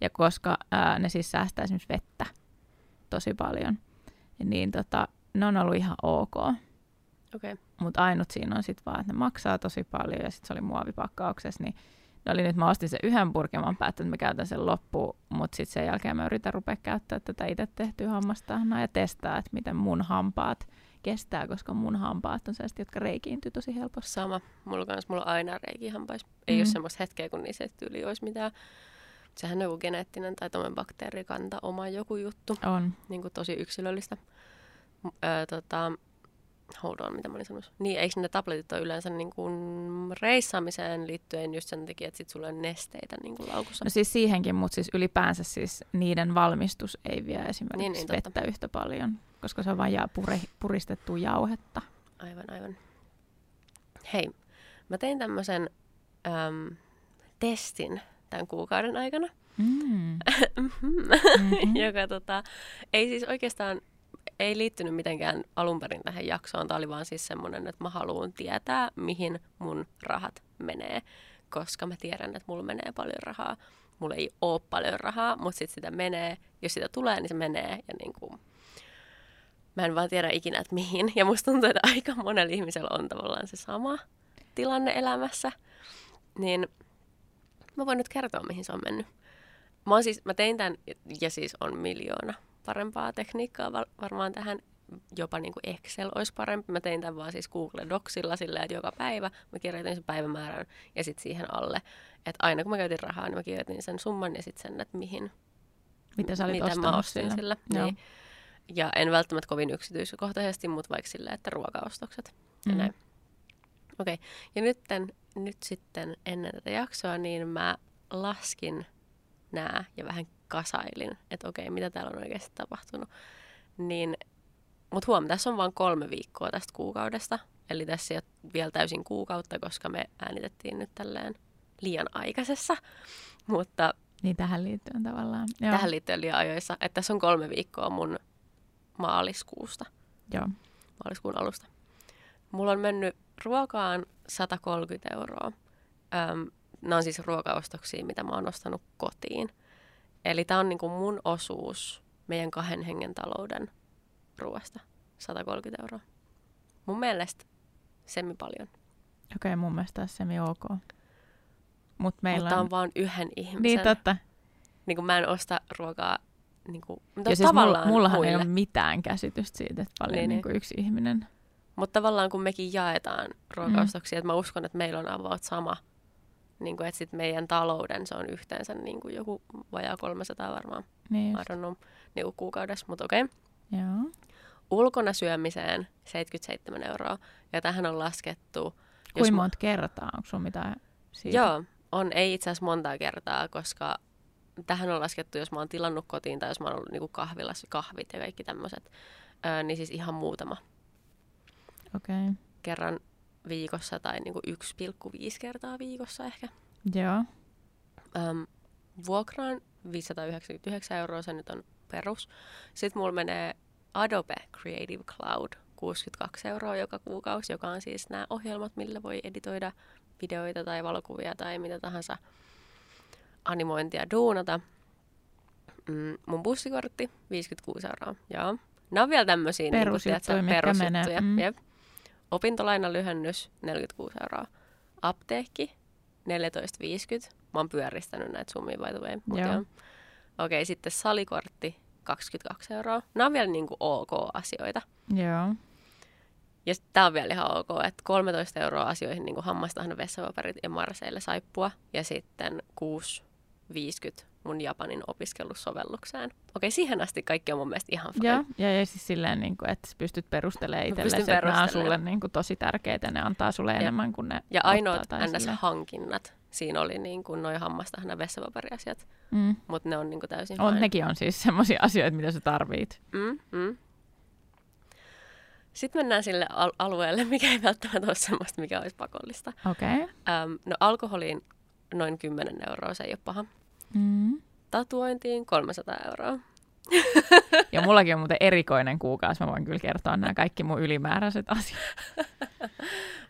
Ja koska ää, ne siis säästää esimerkiksi vettä tosi paljon, niin tota, ne on ollut ihan ok. Okay. Mutta ainut siinä on sitten vaan, että ne maksaa tosi paljon ja sitten se oli muovipakkauksessa, niin oli nyt mä ostin sen yhden purkin, mä päätin, että mä käytän sen loppuun, mutta sitten sen jälkeen mä yritän rupea käyttää tätä itse tehtyä hammastahnaa ja testaa, että miten mun hampaat kestää, koska mun hampaat on sellaiset, jotka reikiintyy tosi helposti. Sama. Mulla kanssa mulla on aina reikihampais. Ei mm. ole semmoista hetkeä, kun niissä tyyli olisi mitään. Sehän on joku geneettinen tai tommoinen bakteerikanta oma joku juttu. On. Niin kuin tosi yksilöllistä. Öö, tota, hold on, mitä mä olin sanonut. Niin, eikö ne tabletit ole yleensä niin kuin reissaamiseen liittyen just sen takia, että sit sulla on nesteitä niin kuin laukussa? No siis siihenkin, mutta siis ylipäänsä siis niiden valmistus ei vie esimerkiksi niin, niin, vettä totta. yhtä paljon, koska se on vain jää pure, puristettua jauhetta. Aivan, aivan. Hei, mä tein tämmöisen äm, testin tämän kuukauden aikana, mm. [LAUGHS] mm-hmm. joka tota, ei siis oikeastaan ei liittynyt mitenkään alun perin tähän jaksoon. Tämä oli vaan siis semmoinen, että mä haluan tietää, mihin mun rahat menee, koska mä tiedän, että mulla menee paljon rahaa. Mulla ei ole paljon rahaa, mutta sitten sitä menee. Jos sitä tulee, niin se menee. Ja niin kuin, mä en vaan tiedä ikinä, että mihin. Ja musta tuntuu, että aika monella ihmisellä on tavallaan se sama tilanne elämässä. Niin mä voin nyt kertoa, mihin se on mennyt. Mä, siis, mä tein tämän, ja siis on miljoona parempaa tekniikkaa varmaan tähän. Jopa niin kuin Excel olisi parempi. Mä tein tämän vaan siis Google Docsilla silleen, että joka päivä mä kirjoitin sen päivämäärän ja sitten siihen alle. Että aina kun mä käytin rahaa, niin mä kirjoitin sen summan ja sitten sen, että mihin. Mitä sä olit mitä mä ostin sillä. sillä. Niin. Ja en välttämättä kovin yksityiskohtaisesti, mutta vaikka silleen, että ruokaostokset ja mm. näin. Okei, okay. ja nyt, nyt sitten ennen tätä jaksoa, niin mä laskin nämä ja vähän kasailin, että okei, mitä täällä on oikeasti tapahtunut. Niin, mutta huom, tässä on vain kolme viikkoa tästä kuukaudesta. Eli tässä ei ole vielä täysin kuukautta, koska me äänitettiin nyt tälleen liian aikaisessa. Mutta niin tähän liittyen tavallaan. Joo. Tähän liittyen liian ajoissa. Että tässä on kolme viikkoa mun maaliskuusta. Joo. Maaliskuun alusta. Mulla on mennyt ruokaan 130 euroa. Öm, nämä on siis ruokaostoksia, mitä mä oon ostanut kotiin. Eli tämä on niin kuin mun osuus meidän kahden hengen talouden ruoasta. 130 euroa. Mun mielestä semi paljon. Okei, okay, mun mielestä semi ok. Mut meillä Mutta on... on vaan yhden ihmisen. Niin, totta. Niin kuin mä en osta ruokaa niin kuin, ja siis mulla, mullahan muille. ei ole mitään käsitystä siitä, että paljon niin, niin kuin yksi ihminen. Mutta tavallaan kun mekin jaetaan ruokaostoksia, mm. että mä uskon, että meillä on about sama – niin kuin, että sit meidän talouden se on yhteensä niin kuin joku vajaa 300 varmaan. Niin I don't know, niin kuin kuukaudessa, mutta okei. Okay. Joo. Ulkona syömiseen 77 euroa. Ja tähän on laskettu... Kuinka monta kertaa? Onko sinulla mitään siitä? Joo, on. Ei itse asiassa montaa kertaa, koska tähän on laskettu, jos mä oon tilannut kotiin tai jos mä oon ollut niin kahvilassa kahvit ja kaikki tämmöiset, öö, niin siis ihan muutama. Okei. Okay. Kerran viikossa tai niin kuin 1,5 kertaa viikossa ehkä. Joo. Öm, vuokraan 599 euroa, se nyt on perus. Sitten mulla menee Adobe Creative Cloud 62 euroa joka kuukausi, joka on siis nämä ohjelmat, millä voi editoida videoita tai valokuvia tai mitä tahansa animointia duunata. Mm, mun bussikortti 56 euroa, joo. Nämä on vielä tämmöisiä perusjuttuja, niin perusjuttuja. Mm. Jep. Opintolainalyhennys 46 euroa. Apteekki 14,50. Mä oon pyöristänyt näitä summia by the way. Okei, sitten salikortti 22 euroa. Nämä on vielä niin kuin ok-asioita. Joo. Ja tämä on vielä ihan ok, että 13 euroa asioihin niin kuin hammastahna, vessapaperit ja marseille saippua. Ja sitten 6,50 mun Japanin opiskelusovellukseen. Okei, siihen asti kaikki on mun mielestä ihan fine. Ja, ja, ja siis silleen, niin kuin, että pystyt perustelemaan itsellesi, että nämä on sulle niin kuin, tosi tärkeitä, ne antaa sulle ja. enemmän kuin ne Ja ainoat NS-hankinnat, siinä oli niin kuin noin hammastahna vessapaperiasiat, mm. mutta ne on niin kuin täysin on, fine. Nekin on siis sellaisia [LAUGHS] asioita, mitä sä tarvit. Mm, mm. Sitten mennään sille al- alueelle, mikä ei välttämättä ole semmoista, mikä olisi pakollista. Okay. Um, no alkoholiin noin 10 euroa, se ei ole paha. Mm. Tatuointiin 300 euroa. ja mullakin on muuten erikoinen kuukausi. Mä voin kyllä kertoa nämä kaikki mun ylimääräiset asiat.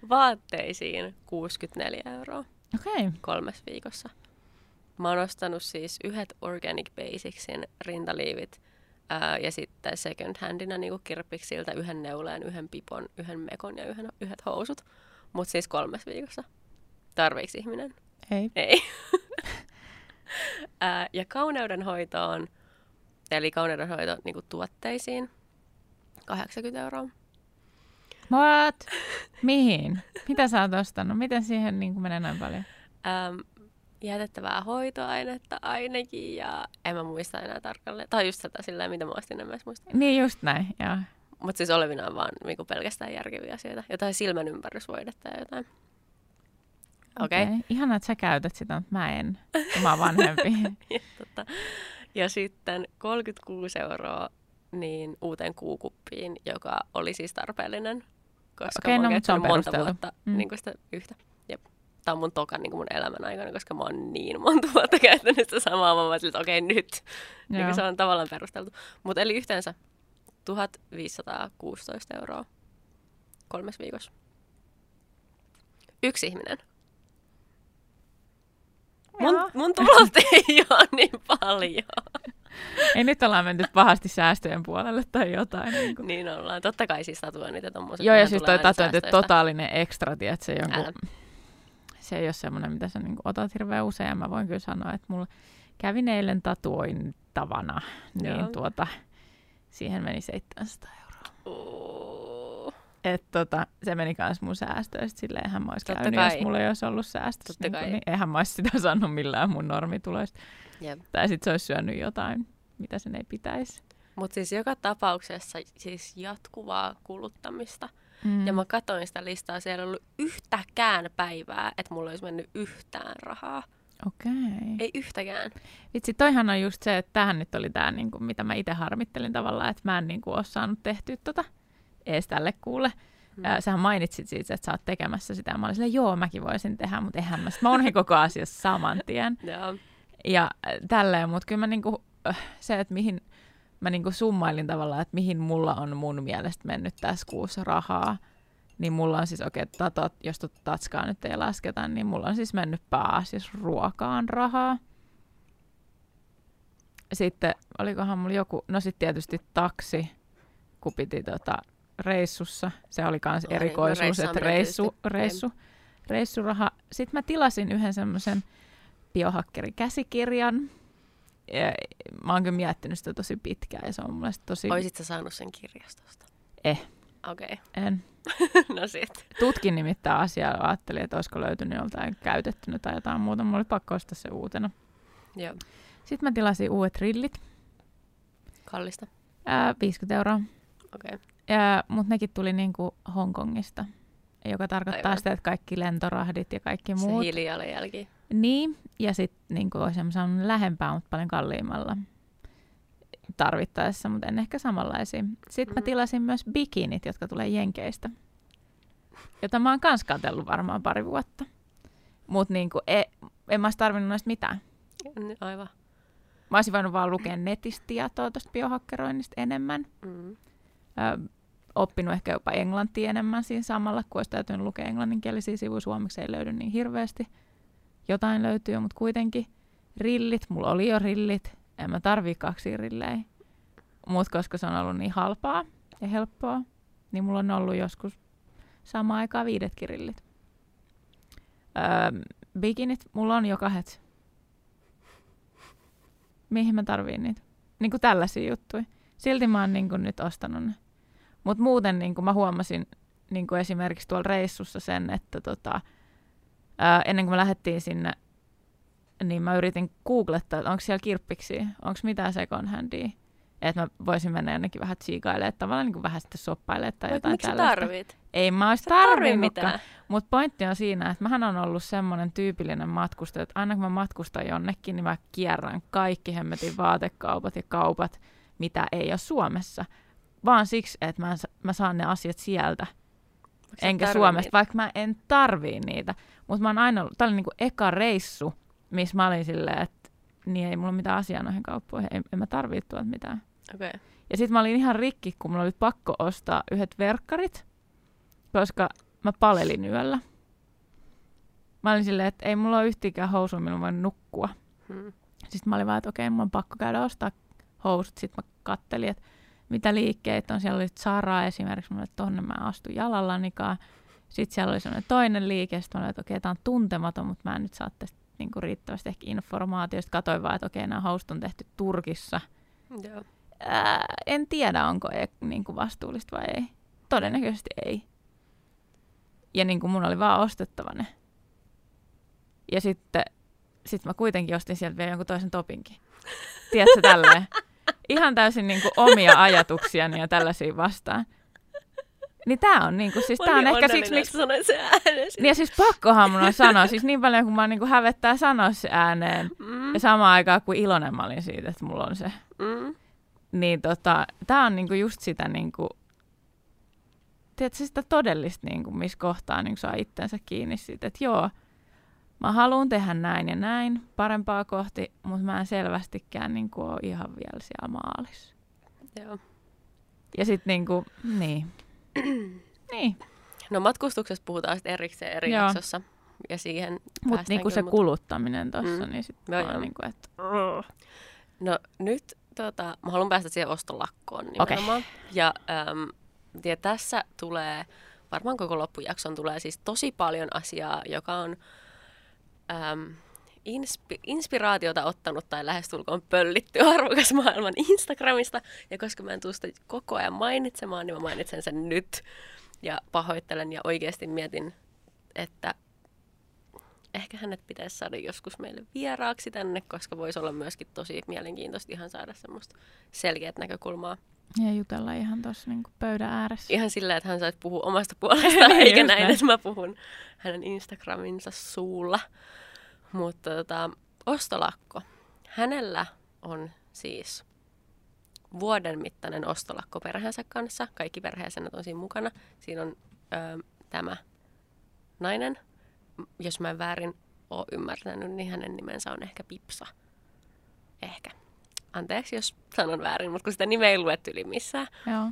Vaatteisiin 64 euroa. Okay. Kolmes viikossa. Mä oon ostanut siis yhdet Organic Basicsin rintaliivit ää, ja sitten second handina niin kirppiksiltä yhden neuleen, yhden pipon, yhden mekon ja yhden, yhdet housut. Mutta siis kolmes viikossa. Tarviiko ihminen? Ei. Ei. [LAUGHS] Ää, ja kauneudenhoitoon, eli kauneudenhoito niin tuotteisiin, 80 euroa. What? Mihin? Mitä sä oot ostanut? Miten siihen niin menee näin paljon? Äm, jätettävää hoitoainetta ainakin ja en mä muista enää tarkalleen. Tai just sitä silleen, mitä mä ostin, en mä muista. Niin just näin, joo. Mutta siis olevinaan vaan niinku pelkästään järkeviä asioita. Jotain silmän ympärysvoidetta ja jotain. Okei. Okay. Okay. Ihanaa, että sä käytät sitä, mutta mä en. Mä oon vanhempi. [LAUGHS] ja, tota. ja sitten 36 euroa niin uuteen kuukuppiin, joka oli siis tarpeellinen, koska okay, mä oon no, käyttänyt monta vuotta mm. niin sitä yhtä. Jep. Tämä on mun toka niin mun elämän aikana, koska mä oon niin monta vuotta [LAUGHS] käyttänyt sitä samaa. Mä että okei okay, nyt. Niin se on tavallaan perusteltu. Mutta eli yhteensä 1516 euroa kolmes viikossa. Yksi ihminen. Mun, mun tulot ei [LAUGHS] ole niin paljon. Ei nyt ollaan menty pahasti säästöjen puolelle tai jotain. Niin, kuin. niin ollaan. Totta kai siis tatuoinnit ja tommoset. Joo, ja siis toi tatuointi totaalinen ekstra, että se, jonkun, se ei ole semmoinen, mitä sä niin otat hirveän usein. Ja mä voin kyllä sanoa, että mulla kävin eilen tatuointavana, niin Joo. tuota, siihen meni 700 euroa. Oh. Et tota, se meni kans mun säästöistä, silleenhän mä ois käynyt, kai. jos mulla ei olisi ollut säästöstä. Niin, niin eihän mä ois sitä [LAUGHS] saanut millään mun normituloista. Yep. Tai sitten se olisi syönyt jotain, mitä sen ei pitäisi. Mutta siis joka tapauksessa siis jatkuvaa kuluttamista. Mm. Ja mä katsoin sitä listaa, siellä ei ollut yhtäkään päivää, että mulla olisi mennyt yhtään rahaa. Okei. Okay. Ei yhtäkään. Vitsi, toihan on just se, että tähän nyt oli tämä, niin kuin, mitä mä itse harmittelin tavallaan, että mä en niin kuin, ole saanut tehtyä tota ees tälle kuule. Mm. Äh, sähän mainitsit siitä, että sä oot tekemässä sitä. Mä olin silleen, joo, mäkin voisin tehdä, mutta eihän mä. Mä oon koko asiassa saman tien. [LAUGHS] yeah. Ja tälleen, mutta kyllä mä niinku, se, että mihin mä niinku summailin tavallaan, että mihin mulla on mun mielestä mennyt tässä kuussa rahaa, niin mulla on siis, okei, okay, tatot, jos tuota tatskaa nyt ei lasketa, niin mulla on siis mennyt pääasiassa ruokaan rahaa. Sitten, olikohan mulla joku, no sitten tietysti taksi, kun piti tota, reissussa. Se oli myös erikoisuus, no, että reissu, reissu, reissuraha. Sitten mä tilasin yhden semmoisen biohakkerikäsikirjan. Ja mä oon kyllä miettinyt sitä tosi pitkään ja se on mulle tosi... Oisit sä saanut sen kirjastosta? Eh. Okei. Okay. En. [LAUGHS] no sit. Tutkin nimittäin asiaa, ajattelin, että olisiko löytynyt joltain käytettynä tai jotain muuta. Mulla oli pakko ostaa se uutena. Joo. Sitten mä tilasin uudet rillit. Kallista? Ää, 50 euroa. Okei. Okay. Mutta nekin tuli niinku Hongkongista, joka tarkoittaa Aivan. sitä, että kaikki lentorahdit ja kaikki muut. Se hiilijalanjälki. Niin, ja sitten niin olisi saanut lähempää, mutta paljon kalliimmalla tarvittaessa, mutta en ehkä samanlaisia. Sitten mä tilasin myös bikinit, jotka tulee Jenkeistä, jota mä oon kans katsellut varmaan pari vuotta. Mutta niin e, en mä olisi tarvinnut noista mitään. Aivan. Mä olisin voinut vaan lukea netistä tietoa tuosta biohakkeroinnista enemmän. Mm. Ö, oppinut ehkä jopa englantia enemmän siinä samalla, kun olisi täytynyt lukea englanninkielisiä sivuja. Suomeksi ei löydy niin hirveästi jotain löytyy, mutta kuitenkin rillit, mulla oli jo rillit, en mä tarvii kaksi rillejä. Mutta koska se on ollut niin halpaa ja helppoa, niin mulla on ollut joskus samaan aikaan viidetkin rillit. Öö, bikinit, mulla on jo kahdet. Mihin mä tarviin niitä? Niin kuin tällaisia juttuja. Silti mä oon niin kuin nyt ostanut ne. Mutta muuten niin kuin mä huomasin niin kuin esimerkiksi tuolla reissussa sen, että tota, ää, ennen kuin me lähdettiin sinne, niin mä yritin googlettaa, että onko siellä kirppiksi, onko mitään second handia. Että mä voisin mennä jonnekin vähän tsiikailemaan, tavallaan niin kuin vähän sitten soppailemaan tai Mut jotain miksi tällaista. tarvit? Ei mä ois tarvinnutkaan. Mutta pointti on siinä, että mähän on ollut semmoinen tyypillinen matkustaja, että aina kun mä matkustan jonnekin, niin mä kierrän kaikki hemmetin vaatekaupat ja kaupat, mitä ei ole Suomessa. Vaan siksi, että mä, mä saan ne asiat sieltä. Vaikka enkä Suomesta, niitä? vaikka mä en tarvii niitä. Mutta mä oon aina ollut, tää oli niinku eka reissu, missä mä olin silleen, että niin ei mulla mitään asiaa noihin kauppoihin, en, en mä tarvii tuolta mitään. Okay. Ja sitten mä olin ihan rikki, kun mulla oli pakko ostaa yhdet verkkarit, koska mä palelin yöllä. Mä olin silleen, että ei mulla ole yhtikään housua, millä mä voin nukkua. Hmm. Sitten mä olin vaan, että okei, mulla on pakko käydä ostaa housut. Sitten mä kattelin, että mitä liikkeitä on. Siellä oli Zara esimerkiksi, mä olin, että tonne mä astun jalallanikaan. Sitten siellä oli sellainen toinen liike, sitten mä olin, että okei, tämä on tuntematon, mutta mä en nyt saa tästä niin kuin riittävästi ehkä informaatiota. Sitten katsoin vaan, että okei, nämä host on tehty Turkissa. Joo. Ää, en tiedä, onko e- niin kuin vastuullista vai ei. Todennäköisesti ei. Ja niin kuin mun oli vaan ostettava ne. Ja sitten sit mä kuitenkin ostin sieltä vielä jonkun toisen topinkin. Tiedätkö tälleen? [LAUGHS] Ihan täysin niin kuin omia ajatuksiani ja tällaisia vastaan. Niin tää on niinku, siis tää on ehkä siksi, miksi... sanoit se ääneen. Niin ja siis pakkohan mun on sanoa, siis niin paljon kun mä niinku hävettää sanoa se ääneen. Mm. Ja samaan aikaan kuin iloinen mä olin siitä, että mulla on se. Mm. Niin tota, tää on niinku just sitä niinku, tiedätkö, sitä todellista, niinku, missä kohtaa niinku saa itsensä kiinni siitä, että joo, mä haluan tehdä näin ja näin parempaa kohti, mutta mä en selvästikään niinku ole ihan vielä siellä maalissa. Joo. Ja sitten niinku, niin. [CLEARS THROAT] niin. No matkustuksessa puhutaan sitten erikseen eri Joo. jaksossa. Ja siihen Mutta niinku se mut... kuluttaminen tuossa, mm. niin sitten vaan niinku, että... No nyt tota, mä haluan päästä siihen ostolakkoon nimenomaan. Okay. Ja, äm, ja tässä tulee, varmaan koko loppujakson tulee siis tosi paljon asiaa, joka on äm, inspi- inspiraatiota ottanut tai lähestulkoon pöllitty [LAUGHS] arvokas maailman Instagramista. Ja koska mä en tule sitä koko ajan mainitsemaan, niin mä mainitsen sen nyt. Ja pahoittelen ja oikeasti mietin, että ehkä hänet pitäisi saada joskus meille vieraaksi tänne, koska voisi olla myöskin tosi mielenkiintoista ihan saada semmoista selkeät näkökulmaa. Ja jutella ihan tuossa niin pöydän ääressä. Ihan sillä, että hän saisi puhua omasta puolestaan, [LAUGHS] eikä näin, että mä puhun hänen Instagraminsa suulla. Mutta tota, ostolakko. Hänellä on siis vuoden mittainen ostolakko perheensä kanssa. Kaikki perheensä on siinä mukana. Siinä on ö, tämä nainen. Jos mä en väärin ole ymmärtänyt, niin hänen nimensä on ehkä Pipsa. Ehkä. Anteeksi, jos sanon väärin, mutta kun sitä nimeä ei luettu yli missään. Joo.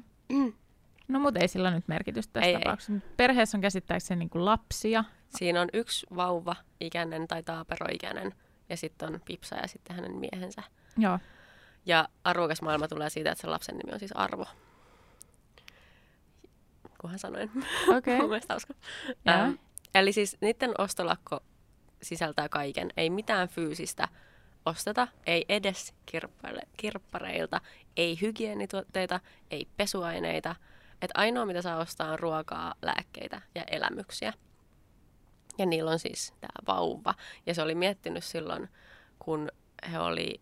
No mutta ei sillä nyt merkitystä tässä ei, tapauksessa. Ei. Perheessä on käsittääkseni niin kuin lapsia. Siinä on yksi vauva ikäinen tai taaperoikäinen ja sitten on Pipsa ja sitten hänen miehensä. Joo. Ja arvokas maailma tulee siitä, että se lapsen nimi on siis Arvo. Kunhan sanoin. Okei. [LAUGHS] Okay. Mielestäni hauska. Ähm, eli siis niiden ostolakko sisältää kaiken. Ei mitään fyysistä osteta, ei edes kirppareilta, ei hygienituotteita, ei pesuaineita. Et ainoa, mitä saa ostaa, on ruokaa, lääkkeitä ja elämyksiä. Ja niillä on siis tämä vauva. Ja se oli miettinyt silloin, kun he oli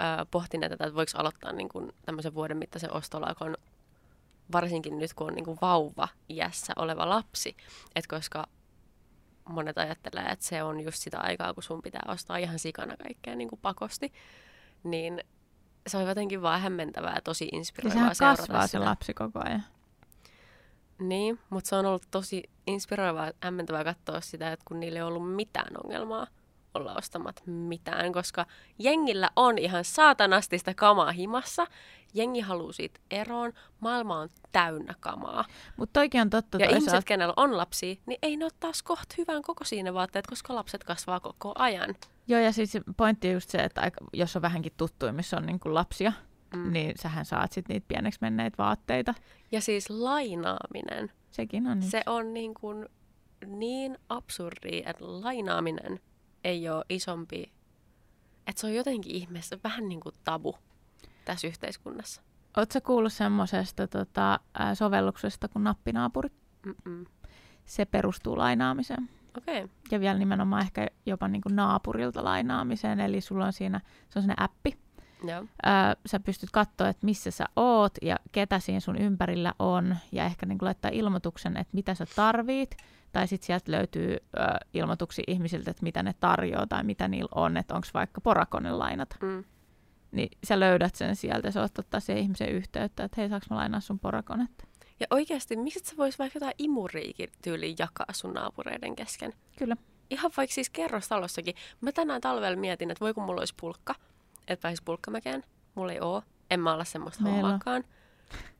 äh, pohtineet tätä, että voiko aloittaa niin kuin tämmöisen vuoden mittaisen ostolakon, varsinkin nyt kun on niin kuin vauva iässä oleva lapsi. Et koska monet ajattelee, että se on just sitä aikaa, kun sun pitää ostaa ihan sikana kaikkea niin kuin pakosti, niin se on jotenkin vaan hämmentävää ja tosi inspiroivaa seurata kasvaa sitä. se lapsi koko ajan. Niin, mutta se on ollut tosi inspiroivaa ja hämmentävää katsoa sitä, että kun niillä ei ollut mitään ongelmaa olla ostamat mitään, koska jengillä on ihan saatanastista kamaa himassa. Jengi haluaa siitä eroon. Maailma on täynnä kamaa. Mutta toikin on totta. Ja ihmiset, kenellä on lapsia, niin ei ne ole taas kohta hyvän koko siinä vaatteet, koska lapset kasvaa koko ajan. Joo, ja siis pointti on just se, että jos on vähänkin tuttu, missä on niin kuin lapsia, mm. niin sähän saat sitten niitä pieneksi menneitä vaatteita. Ja siis lainaaminen. Sekin on. Se on niin, kuin niin absurdi, että lainaaminen ei ole isompi. Että se on jotenkin ihmeessä vähän niin kuin tabu tässä yhteiskunnassa. Oletko kuullut semmoisesta tota, sovelluksesta kuin nappinaapuri? Mm-mm. Se perustuu lainaamiseen. Okay. Ja vielä nimenomaan ehkä jopa niin kuin naapurilta lainaamiseen. Eli sulla on siinä, se on appi, Joo. Ää, sä pystyt katsoa, että missä sä oot ja ketä siinä sun ympärillä on ja ehkä niin laittaa ilmoituksen, että mitä sä tarvit. Tai sitten sieltä löytyy ö, ilmoituksia ihmisiltä, että mitä ne tarjoaa tai mitä niillä on, että onko vaikka porakone lainata. Mm. Niin sä löydät sen sieltä ja sä oot ottaa siihen ihmisen yhteyttä, että hei, saanko mä lainaa sun porakonetta? Ja oikeasti, miksi sä vois vaikka jotain imuriikin tyyliin jakaa sun naapureiden kesken? Kyllä. Ihan vaikka siis kerrostalossakin. Mä tänään talvella mietin, että voi kun mulla olisi pulkka että pääsisi pulkkamäkeen. Mulla ei oo. En mä olla semmoista Meillä. hommaakaan.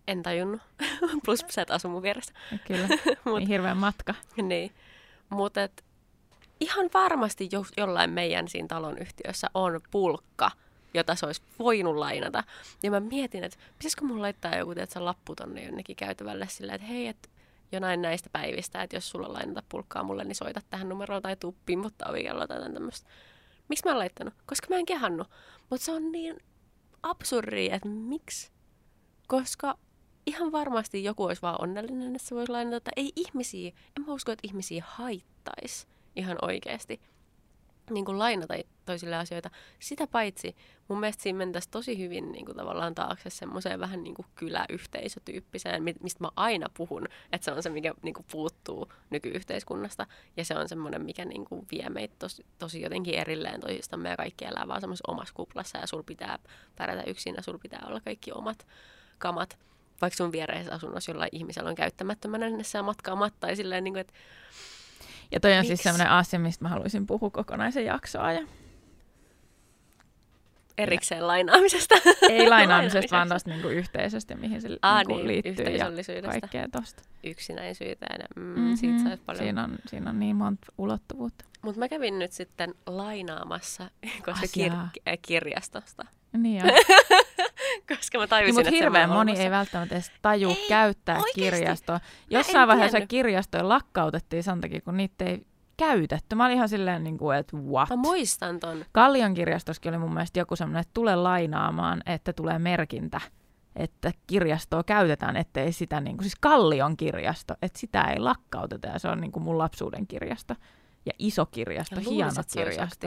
En tajunnut. [LAUGHS] Plus sä et asu mun vieressä. Kyllä, [LAUGHS] Mut, niin hirveä matka. niin. Mutta ihan varmasti jo, jollain meidän siinä talon yhtiössä on pulkka, jota se olisi voinut lainata. Ja mä mietin, että pitäisikö mun laittaa joku tiedätkö, lappu tonne jonnekin käytävälle silleen, että hei, että jonain näistä päivistä, että jos sulla lainata pulkkaa mulle, niin soita tähän numeroon tai tuu pimmuttaa ovikelloa tai tämmöistä. Miksi mä oon laittanut? Koska mä en kehannut. Mutta se on niin absurdi, että miksi? Koska ihan varmasti joku olisi vaan onnellinen, että se voisi lainata, että ei ihmisiä, en mä usko, että ihmisiä haittaisi ihan oikeasti niin kuin lainata toisille asioita. Sitä paitsi mun mielestä siinä mentäisi tosi hyvin niin kuin tavallaan taakse semmoiseen vähän niin kuin kyläyhteisötyyppiseen, mistä mä aina puhun, että se on se, mikä niin kuin puuttuu nykyyhteiskunnasta ja se on semmoinen, mikä niin kuin vie meitä tosi, tosi jotenkin erilleen toisistamme ja kaikki elää vaan semmoisessa omassa kuplassa ja sul pitää pärjätä yksin ja sul pitää olla kaikki omat kamat vaikka sun viereisessä asunnossa jollain ihmisellä on käyttämättömänä näissä matkaamat tai silleen, niin kuin, että ja toi on siis Miks? siis sellainen asia, mistä mä haluaisin puhua kokonaisen jaksoa. Ja... Erikseen ja. lainaamisesta. Ei [LAUGHS] lainaamisesta, vaan tuosta niinku yhteisöstä, mihin se Aa, niinku niin, liittyy ja kaikkea tosta. Yksinäisyyteen. Mm, mm-hmm. siitä saisi paljon. Siinä on, siinä on niin monta ulottuvuutta. Mutta mä kävin nyt sitten lainaamassa, [LAUGHS] koska kir- kirjastosta. Niin [LAUGHS] koska mä tajusin, niin, mutta hirveän moni ei välttämättä edes taju ei, käyttää oikeasti. kirjastoa. Jossain vaiheessa tiennyt. kirjastoja lakkautettiin sen takia, kun niitä ei käytetty. Mä olin ihan silleen, niin kuin, että what? Mä muistan ton. Kallion kirjastoskin oli mun mielestä joku semmoinen, että tule lainaamaan, että tulee merkintä, että kirjastoa käytetään, ettei sitä, niin kuin, siis Kallion kirjasto, että sitä ei lakkauteta ja se on niin kuin mun lapsuuden kirjasto. Ja iso kirjasto, ja hieno kirjasto.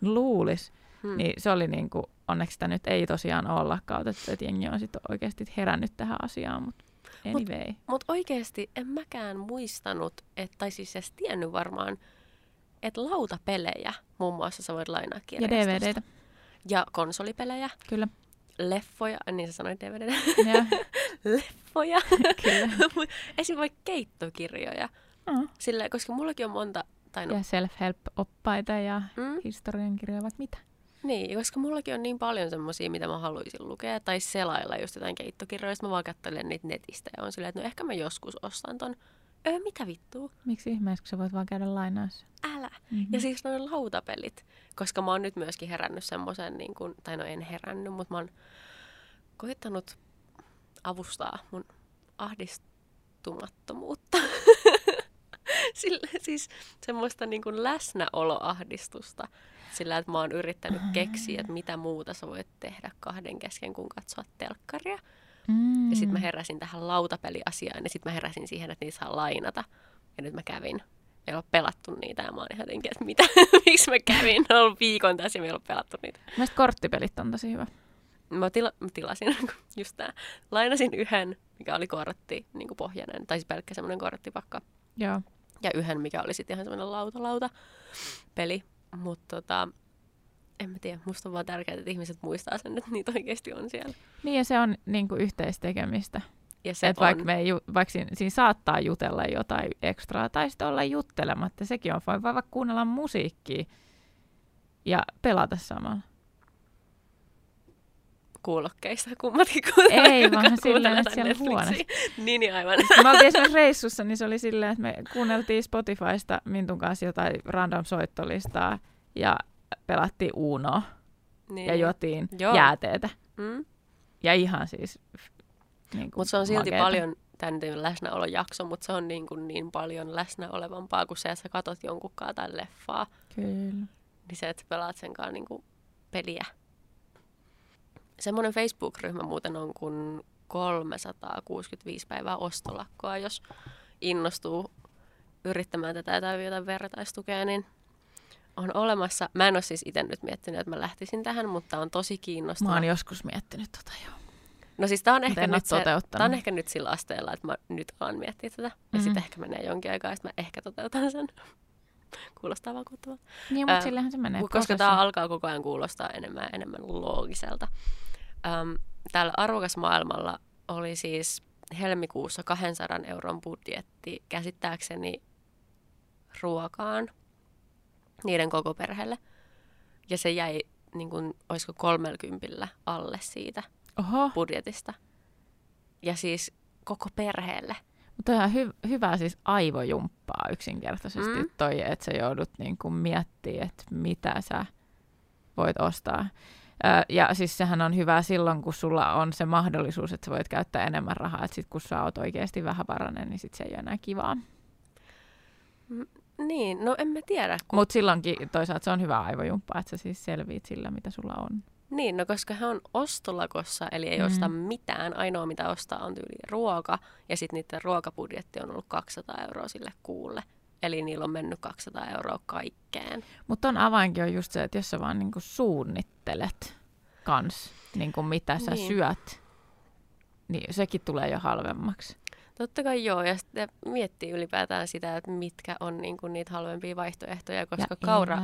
Luulis. Hmm. Niin se oli niin kuin, onneksi sitä nyt ei tosiaan ole lakkautettu, että jengi on sitten oikeasti herännyt tähän asiaan, mutta anyway. Mutta mut oikeasti en mäkään muistanut, et, tai siis edes tiennyt varmaan, että lautapelejä muun muassa sä voit lainaa kirjastosta. Ja DVDtä. Ja konsolipelejä. Kyllä. Leffoja, niin sä sanoit DVD. [LAUGHS] Leffoja. Kyllä. [LAUGHS] Esim. vaikka keittokirjoja. Mm. Sillä, koska mullakin on monta... Tai no. Ja self-help-oppaita ja mm. historian kirjoja, vaikka mitä. Niin, koska mullakin on niin paljon semmoisia, mitä mä haluaisin lukea, tai selailla just jotain keittokirjoja, mä vaan katselen niitä netistä ja on silleen, että no ehkä mä joskus ostan ton. Öö, mitä vittua? Miksi ihmeessä, kun sä voit vaan käydä lainaassa? Älä. Mm-hmm. Ja siis noin lautapelit, koska mä oon nyt myöskin herännyt semmoisen, niin kun, tai no en herännyt, mutta mä oon koittanut avustaa mun ahdistumattomuutta. [LAUGHS] Sillä, siis semmoista niin kuin läsnäoloahdistusta sillä, että mä oon yrittänyt keksiä, että mitä muuta sä voit tehdä kahden kesken, kun katsoa telkkaria. Mm. Ja sitten mä heräsin tähän lautapeliasiaan ja sitten mä heräsin siihen, että niitä saa lainata. Ja nyt mä kävin. Meillä on pelattu niitä ja mä oon ihan jotenkin, että mitä, [LAUGHS] miksi mä kävin. On ollut viikon tässä ja meillä on pelattu niitä. Mielestäni korttipelit on tosi hyvä. Mä, tila, mä tilasin [LAUGHS] just tää. Lainasin yhden, mikä oli kortti niin kuin pohjainen, tai siis pelkkä semmoinen korttipakka. Joo. Ja yhden, mikä oli sitten ihan semmoinen lauta-lauta peli. Mutta tota, en mä tiedä, musta on vaan tärkeää, että ihmiset muistaa sen, että niitä oikeasti on siellä. Niin ja se on niin kuin yhteistekemistä. Ja se Et on... vaikka, me ei, vaikka siinä, siinä saattaa jutella jotain ekstraa tai sitten olla juttelematta, sekin on voi vaikka kuunnella musiikkia ja pelata samalla. Kuulokkeista kummatkin Ei, vaan silleen, että siellä huoneessa. niin, niin aivan. Me oltiin esimerkiksi reissussa, niin se oli silleen, että me kuunneltiin Spotifysta Mintun kanssa jotain random soittolistaa ja pelattiin Uno niin. ja juotiin Joo. jääteetä. Mm. Ja ihan siis niin Mutta se on silti makeeta. paljon, tämä nyt ei ole läsnäolojakso, mutta se on niin, kuin niin paljon läsnä olevampaa kuin se, että sä katot jonkun tai leffaa. Kyllä. Niin se, että pelaat sen kanssa niin kuin peliä. Semmoinen Facebook-ryhmä muuten on kuin 365 päivää ostolakkoa, jos innostuu yrittämään tätä tai jotain vertaistukea, niin on olemassa. Mä en ole siis itse nyt miettinyt, että mä lähtisin tähän, mutta on tosi kiinnostavaa. Mä oon joskus miettinyt tota joo. No siis tää on, ehkä nyt se, tää on ehkä nyt sillä asteella, että mä nyt alan miettiä tätä. Mm-hmm. Ja sitten mhm. ehkä menee jonkin aikaa, ja sitten mä ehkä toteutan sen. [LAUGHS] Kuulostaa vakuuttavalta. Niin, mutta äh, sillähän se menee. Koska tämä alkaa koko ajan kuulostaa enemmän ja enemmän loogiselta. Ähm, täällä arvokas maailmalla oli siis helmikuussa 200 euron budjetti käsittääkseni ruokaan niiden koko perheelle. Ja se jäi, niin kuin, olisiko kolmelkympillä alle siitä Oho. budjetista. Ja siis koko perheelle. Mutta ihan hy- hyvä siis aivojumppaa yksinkertaisesti mm. toi, että sä joudut niin kuin miettimään, että mitä sä voit ostaa. Ja siis sehän on hyvä silloin, kun sulla on se mahdollisuus, että sä voit käyttää enemmän rahaa. Että sit kun sä oot oikeasti vähävarainen, niin sit se ei ole enää kivaa. Niin, no en mä tiedä. Kun... Mutta silloinkin toisaalta se on hyvä aivojumppa, että sä siis selviit sillä, mitä sulla on. Niin, no koska he on ostolakossa, eli ei mm. osta mitään. Ainoa mitä ostaa on tyyli ruoka, ja sitten niiden ruokabudjetti on ollut 200 euroa sille kuulle. Eli niillä on mennyt 200 euroa kaikkeen. Mutta on avainkin on just se, että jos sä vaan niinku suunnittelet kans, niinku mitä sä niin. syöt, niin sekin tulee jo halvemmaksi. Totta kai joo, ja sitten miettii ylipäätään sitä, että mitkä on niinku niitä halvempia vaihtoehtoja, koska ja kaura,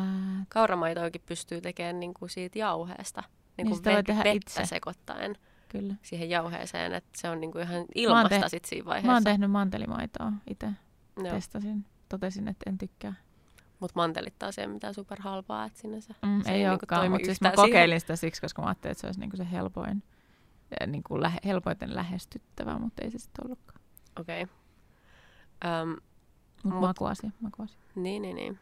kauramaitoakin pystyy tekemään niinku siitä jauheesta, niinku niin ved, vettä itse. sekoittaen Kyllä. siihen jauheeseen, että se on niinku ihan ilmasta te- sit siinä vaiheessa. Mä oon tehnyt mantelimaitoa itse, testasin, totesin, että en tykkää. Mutta mantelit taas ei ole mitään superhalpaa, että sinänsä mm, se ei, ei olekaan, niinku mutta siis mä kokeilin siihen. sitä siksi, koska mä ajattelin, että se olisi niinku se helpoin, niinku lähe, helpoiten lähestyttävä, mutta ei se sitten ollutkaan. Okei. Okay. Um, mut, makuasia, makuasia. Niin, niin, niin.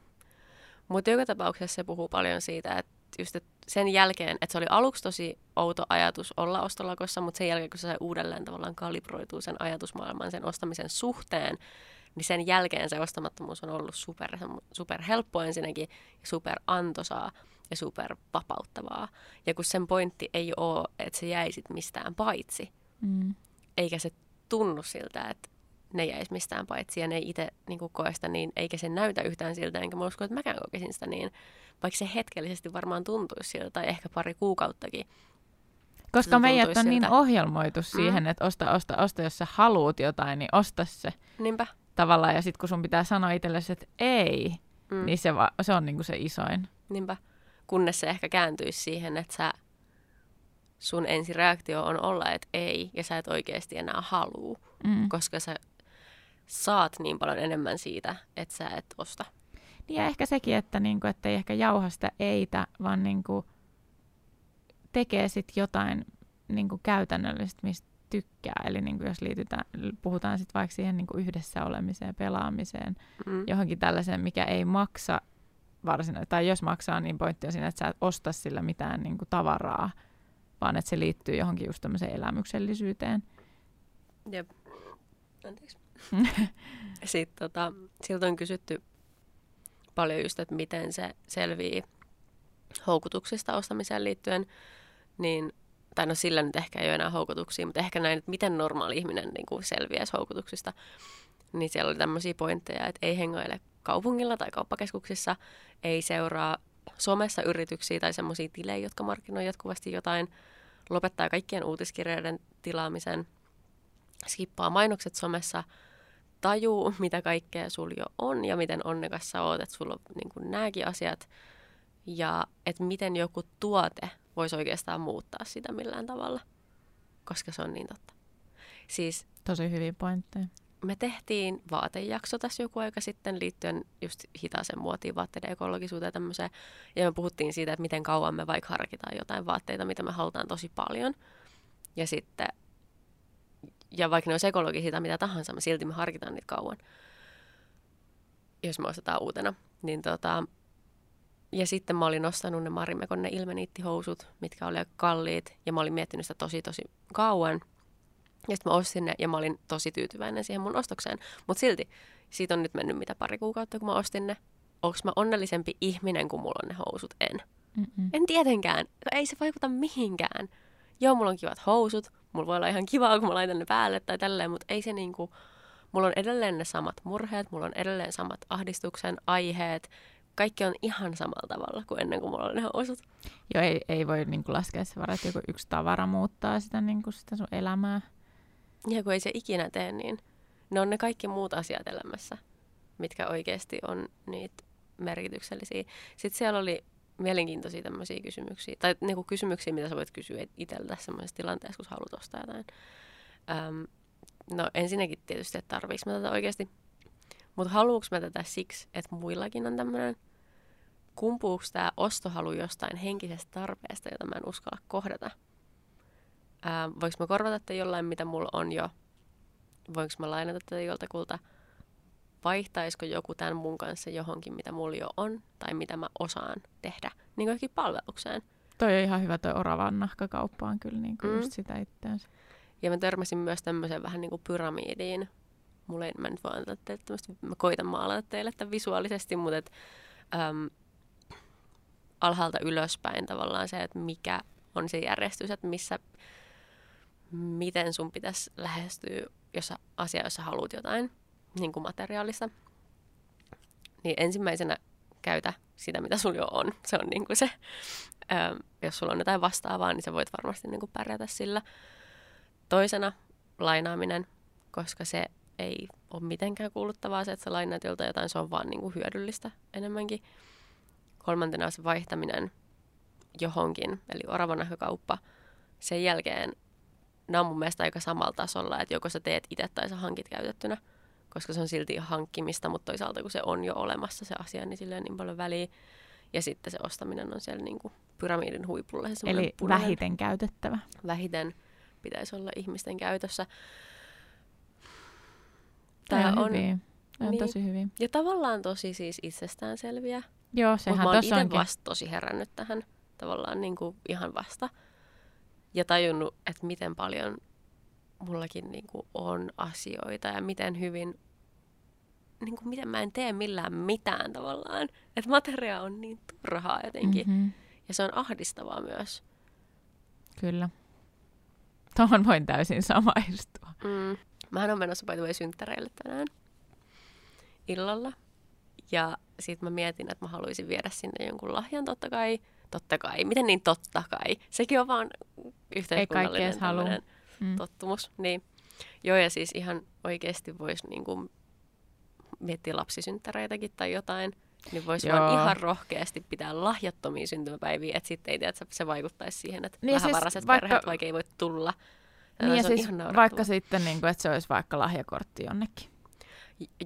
Mutta joka tapauksessa se puhuu paljon siitä, että just et sen jälkeen, että se oli aluksi tosi outo ajatus olla ostolakossa, mutta sen jälkeen, kun se sai uudelleen tavallaan kalibroituu sen ajatusmaailman sen ostamisen suhteen, niin sen jälkeen se ostamattomuus on ollut super, super helppo ensinnäkin ja super antoisaa ja super vapauttavaa. Ja kun sen pointti ei ole, että se jäisit mistään paitsi, mm. eikä se tunnu siltä, että ne jäisi mistään paitsi ja ne ei itse niin koe sitä niin, eikä se näytä yhtään siltä, enkä mä usko, että mäkään kokisin sitä niin, vaikka se hetkellisesti varmaan tuntuisi siltä, tai ehkä pari kuukauttakin. Koska meidät on siltä. niin ohjelmoitu siihen, mm. että osta, osta, osta, jos sä haluut jotain, niin osta se. Niinpä. Tavallaan, ja sitten kun sun pitää sanoa itsellesi, että ei, mm. niin se, va- se on niinku se isoin. Niinpä. Kunnes se ehkä kääntyisi siihen, että sä sun ensireaktio on olla, että ei, ja sä et oikeasti enää halua, mm. koska sä saat niin paljon enemmän siitä, että sä et osta. Niin ja ehkä sekin, että, niinku, että ei ehkä jauha sitä eitä, vaan niinku, tekee sitten jotain niinku, käytännöllistä, mistä tykkää. Eli niinku, jos liitytään, puhutaan sitten vaikka siihen niinku, yhdessä olemiseen, pelaamiseen, mm. johonkin tällaiseen, mikä ei maksa varsinaisesti, tai jos maksaa, niin pointti on siinä, että sä et osta sillä mitään niinku, tavaraa, vaan että se liittyy johonkin just tämmöiseen elämyksellisyyteen. Jep. Anteeksi. [LAUGHS] Sitten tota, siltä on kysytty paljon just, että miten se selvii houkutuksista ostamiseen liittyen, niin, tai no sillä nyt ehkä ei ole enää houkutuksia, mutta ehkä näin, että miten normaali ihminen niin kuin selviäisi houkutuksista, niin siellä oli tämmöisiä pointteja, että ei hengaile kaupungilla tai kauppakeskuksissa, ei seuraa somessa yrityksiä tai semmoisia tilejä, jotka markkinoi jatkuvasti jotain, lopettaa kaikkien uutiskirjeiden tilaamisen, skippaa mainokset somessa, tajuu, mitä kaikkea sulla jo on ja miten onnekas sä oot, että sulla on niin nämäkin asiat. Ja että miten joku tuote voisi oikeastaan muuttaa sitä millään tavalla, koska se on niin totta. Siis, Tosi hyviä pointteja me tehtiin vaatejakso tässä joku aika sitten liittyen just hitaaseen muotiin, vaatteiden ekologisuuteen ja tämmöiseen. Ja me puhuttiin siitä, että miten kauan me vaikka harkitaan jotain vaatteita, mitä me halutaan tosi paljon. Ja sitten, ja vaikka ne olisi ekologisia tai mitä tahansa, me silti me harkitaan niitä kauan, jos me ostetaan uutena. Niin tota, ja sitten mä olin ostanut ne Marimekon ne ilmeniittihousut, mitkä oli kalliit. Ja mä olin miettinyt sitä tosi tosi kauan. Ja sitten mä ostin ne ja mä olin tosi tyytyväinen siihen mun ostokseen. Mutta silti, siitä on nyt mennyt mitä pari kuukautta, kun mä ostin ne. Onko mä onnellisempi ihminen, kun mulla on ne housut? En. Mm-mm. En tietenkään. Ei se vaikuta mihinkään. Joo, mulla on kivat housut. Mulla voi olla ihan kivaa, kun mä laitan ne päälle tai tälleen, mutta ei se niinku... Mulla on edelleen ne samat murheet, mulla on edelleen samat ahdistuksen aiheet. Kaikki on ihan samalla tavalla kuin ennen kuin mulla oli ne housut. Joo, ei, ei voi niinku laskea se varaa, että joku yksi tavara muuttaa sitä, niinku sitä sun elämää. Ja kun ei se ikinä tee, niin ne on ne kaikki muut asiat elämässä, mitkä oikeasti on niitä merkityksellisiä. Sitten siellä oli mielenkiintoisia tämmöisiä kysymyksiä, tai niinku kysymyksiä, mitä sä voit kysyä itseltä semmoisessa tilanteessa, kun haluat ostaa jotain. Öm, no ensinnäkin tietysti, että tarviiko mä tätä oikeasti, mutta haluuks mä tätä siksi, että muillakin on tämmöinen, kumpuuko tämä ostohalu jostain henkisestä tarpeesta, jota mä en uskalla kohdata – ää, voinko mä korvata tätä jollain, mitä mulla on jo, voinko mä lainata tätä joltakulta, vaihtaisiko joku tämän mun kanssa johonkin, mitä mulla jo on, tai mitä mä osaan tehdä, niin kuin palvelukseen. Toi on ihan hyvä, toi oravan nahkakauppa on kyllä niin kuin mm. just sitä itseänsä. Ja mä törmäsin myös tämmöiseen vähän niin kuin pyramidiin. Mulle mä nyt vaan antaa teille mä koitan maalata teille tämän visuaalisesti, mutta et, äm, alhaalta ylöspäin tavallaan se, että mikä on se järjestys, että missä, miten sun pitäisi lähestyä jos asia, jossa haluat jotain niin kuin materiaalista. Niin ensimmäisenä käytä sitä, mitä sulla jo on. Se on niin kuin se, äm, jos sulla on jotain vastaavaa, niin sä voit varmasti niin kuin pärjätä sillä. Toisena lainaaminen, koska se ei ole mitenkään kuuluttavaa se, että sä lainaat jotain, se on vaan niin kuin hyödyllistä enemmänkin. Kolmantena se vaihtaminen johonkin, eli oravan kauppa. Sen jälkeen nämä on mun mielestä aika samalla tasolla, että joko sä teet itse tai sä hankit käytettynä, koska se on silti hankkimista, mutta toisaalta kun se on jo olemassa se asia, niin sillä on niin paljon väliä. Ja sitten se ostaminen on siellä niin kuin pyramidin huipulla. Se Eli punainen. vähiten käytettävä. Vähiten pitäisi olla ihmisten käytössä. Tämä on, hyvin. on niin, tosi hyvin. Ja tavallaan tosi siis itsestäänselviä. Joo, sehän Mutta mä oon itse vasta tosi herännyt tähän tavallaan niin kuin ihan vasta. Ja tajunnut, että miten paljon mullakin niin kuin on asioita ja miten hyvin, niin kuin miten mä en tee millään mitään tavallaan. Että materia on niin turhaa jotenkin. Mm-hmm. Ja se on ahdistavaa myös. Kyllä. Tuohon voin täysin samaistua. Mm. Mähän on menossa by synttäreille tänään illalla. Ja sitten mä mietin, että mä haluaisin viedä sinne jonkun lahjan totta kai. Totta kai. Miten niin totta kai? Sekin on vaan yhteiskunnallinen mm. tottumus. Niin. Joo, ja siis ihan oikeasti voisi niinku miettiä lapsisynttäreitäkin tai jotain. Niin voisi vaan ihan rohkeasti pitää lahjattomia syntymäpäiviä, että sitten ei tiedä, että se vaikuttaisi siihen, että niin vähävaraiset siis vaikka... perheet vaikka ei voi tulla. Niin ja siis vaikka sitten, niin kuin, että se olisi vaikka lahjakortti jonnekin.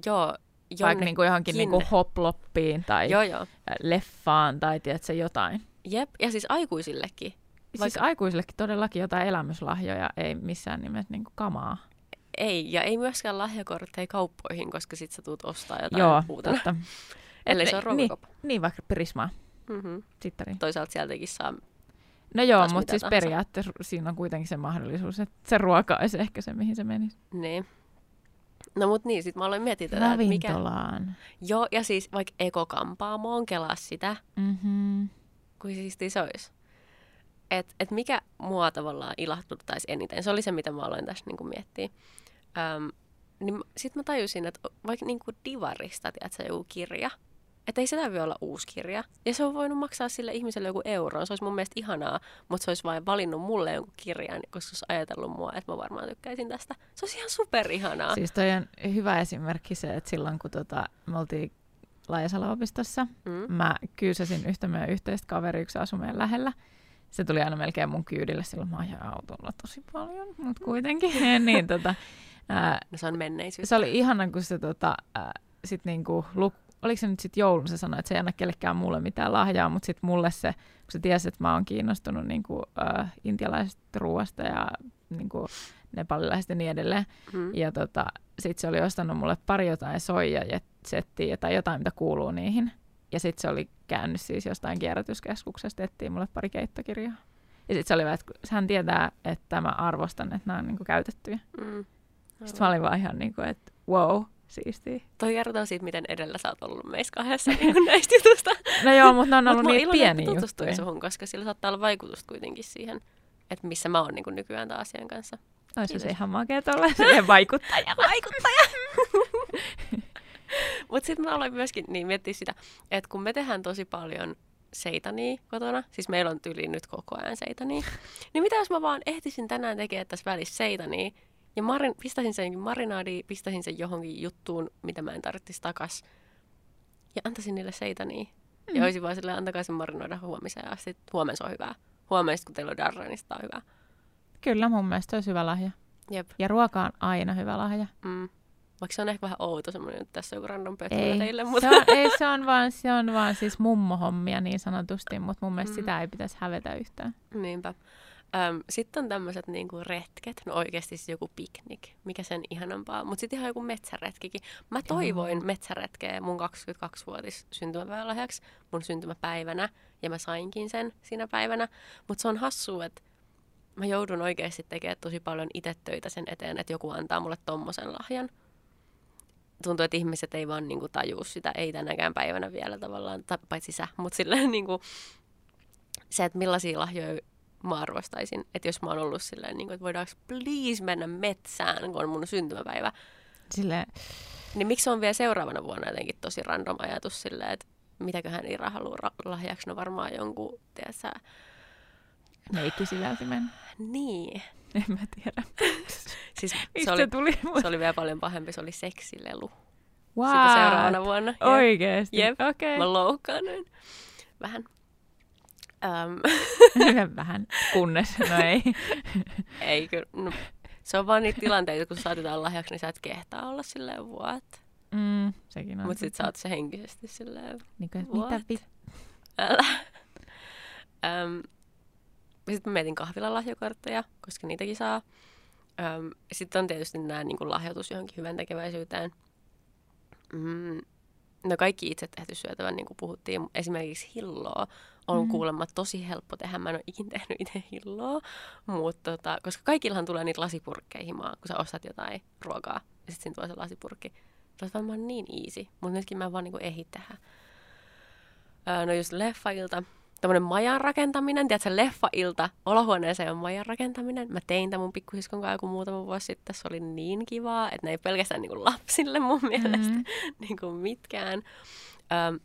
Joo, jonnekin. Vaikka niin kuin johonkin niin kuin hoploppiin tai joo, joo. leffaan tai tiedätkö, jotain. Jep, ja siis aikuisillekin. Siis vaikka... Siis aikuisillekin todellakin jotain elämyslahjoja, ei missään nimessä niin kuin kamaa. Ei, ja ei myöskään lahjakortteja kauppoihin, koska sit sä tuut ostaa jotain Joo, uutena. totta. [LAUGHS] Ellei se on. Niin, niin, vaikka Prismaa. Mm-hmm. Toisaalta sieltäkin saa No joo, mutta siis periaatteessa siinä on kuitenkin se mahdollisuus, että se ruoka olisi ehkä se, mihin se menisi. Niin. No mut niin, sit mä aloin miettiä tätä, Ravintolaan. Mikä... Joo, ja siis vaikka ekokampaamoon kelaa sitä, mm-hmm. kuin siistiä se olisi. Et, et mikä mua tavallaan ilahtuttaisi eniten, se oli se, mitä mä aloin tässä niinku miettiä. Öm, niin sitten mä tajusin, että vaikka niinku divarista, tiedätkö, joku kirja, että ei se tarvitse olla uusi kirja. Ja se on voinut maksaa sille ihmiselle joku euro. Se olisi mun mielestä ihanaa, mutta se olisi vain valinnut mulle jonkun kirjan, koska se olisi ajatellut mua, että mä varmaan tykkäisin tästä. Se olisi ihan superihanaa. Siis toi on hyvä esimerkki se, että silloin kun tota, me oltiin Laajasalo-opistossa, mm. mä kyysäsin yhtä meidän yhteistä kaveri, yksi asui meidän lähellä. Se tuli aina melkein mun kyydille, silloin mä ajan autolla tosi paljon, mutta kuitenkin. [LAUGHS] niin, tota, ää, no se on menneisyyttä. Se oli ihana, kun se tota, ää, sit niinku, luk, oliko se nyt sitten joulun, se sanoi, että se ei anna kellekään mulle mitään lahjaa, mutta sitten mulle se, kun se tiesi, että mä oon kiinnostunut niin kuin, äh, intialaisesta ruoasta ja niin kuin, nepalilaisesta ja niin edelleen. Mm. Ja tota, sitten se oli ostanut mulle pari jotain soija-settiä tai jotain, mitä kuuluu niihin. Ja sitten se oli käynyt siis jostain kierrätyskeskuksesta, etsii mulle pari keittokirjaa. Ja sitten se oli että hän tietää, että mä arvostan, että nämä on niin kuin, käytettyjä. Mm. Sitten mä olin vaan ihan niin kuin, että wow, siistiä. Toi kertoo siitä, miten edellä sä oot ollut meissä kahdessa [LAUGHS] niin näistä jutusta. No joo, mutta ne on ollut niin pieniä juttuja. suhun, koska sillä saattaa olla vaikutusta kuitenkin siihen, että missä mä oon niin nykyään tämän asian kanssa. Olisi se ihan makea olla se vaikuttaja. [LAUGHS] vaikuttaja! [LAUGHS] mutta sitten mä aloin myöskin niin miettiä sitä, että kun me tehdään tosi paljon seitania kotona, siis meillä on tyli nyt koko ajan seitania, niin mitä jos mä vaan ehtisin tänään tekemään tässä välissä seitania, ja marin, pistäisin sen marinaadiin, pistäisin sen johonkin juttuun, mitä mä en tarvitsisi takas. Ja antaisin niille seitania. Mm. Ja olisin vaan silleen, antakaa sen marinoida huomiseen sitten huomenna se on hyvää. Huomenna kun teillä on darra, niin sitä on hyvää. Kyllä, mun mielestä olisi hyvä lahja. Jep. Ja ruoka on aina hyvä lahja. Mm. Vaikka se on ehkä vähän outo semmoinen, että tässä on joku random ei. teille. Mutta... Se on, ei, se on, vaan, se on vaan siis mummohommia niin sanotusti, mutta mun mielestä mm. sitä ei pitäisi hävetä yhtään. Niinpä. Sitten on tämmöiset niinku retket, no oikeasti siis joku piknik, mikä sen ihanampaa. Mutta sitten ihan joku metsäretkikin. Mä toivoin Joo. metsäretkeä mun 22-vuotis syntymäpäivälahjaksi mun syntymäpäivänä. ja mä sainkin sen siinä päivänä. Mutta se on hassua, että mä joudun oikeasti tekemään tosi paljon itse töitä sen eteen, että joku antaa mulle tommosen lahjan. Tuntuu, että ihmiset ei vaan niinku tajuu sitä, ei tänäkään päivänä vielä tavallaan, ta, paitsi sä, mutta silleen niinku, se, että millaisia lahjoja mä arvostaisin. Että jos mä oon ollut silleen, niin kuin, että voidaanko please mennä metsään, kun on mun syntymäpäivä. Silleen... Niin miksi on vielä seuraavana vuonna jotenkin tosi random ajatus silleen, että mitäköhän Ira haluaa ra- lahjaksi, no varmaan jonkun, tiedätkö Meikkisivältimen. Niin. En mä tiedä. [LAUGHS] siis se, oli, tuli, se oli vielä paljon pahempi, se oli seksilelu. Wow. Sitä seuraavana vuonna. Oikeesti? Jep. Okay. Mä loukkaannuin. Vähän. Um. [LAUGHS] Vähän, kunnes, no ei. [LAUGHS] ei kyllä. No, se on vaan niitä tilanteita, kun saatetaan lahjaksi, niin sä et kehtaa olla silleen what? Mm, sekin on. Mutta sit sä oot se henkisesti silleen niin kuin, mitä vit... Älä. um, sitten mä mietin kahvilalahjakortteja, koska niitäkin saa. Um, sitten on tietysti nämä niin lahjoitus johonkin hyvän tekeväisyyteen. Mm, no kaikki itse tehty syötävän, niin kuin puhuttiin. Esimerkiksi hilloa on mm. kuulemma tosi helppo tehdä. Mä en ole ikin tehnyt itse hilloa, mutta tota, koska kaikillahan tulee niitä lasipurkkeja himaa, kun sä ostat jotain ruokaa ja sitten siinä tulee se lasipurkki. Se on varmaan niin easy, mutta nytkin mä vaan niin kuin ehdin tehdä. Öö, no just leffailta tämmöinen majan rakentaminen, tiedätkö, leffa-ilta, olohuoneeseen on majan rakentaminen. Mä tein tämän mun pikkusiskon kanssa joku muutama vuosi sitten. Se oli niin kivaa, että ne ei pelkästään niin kuin lapsille mun mielestä mm-hmm. [LAUGHS] niin kuin mitkään. Öm,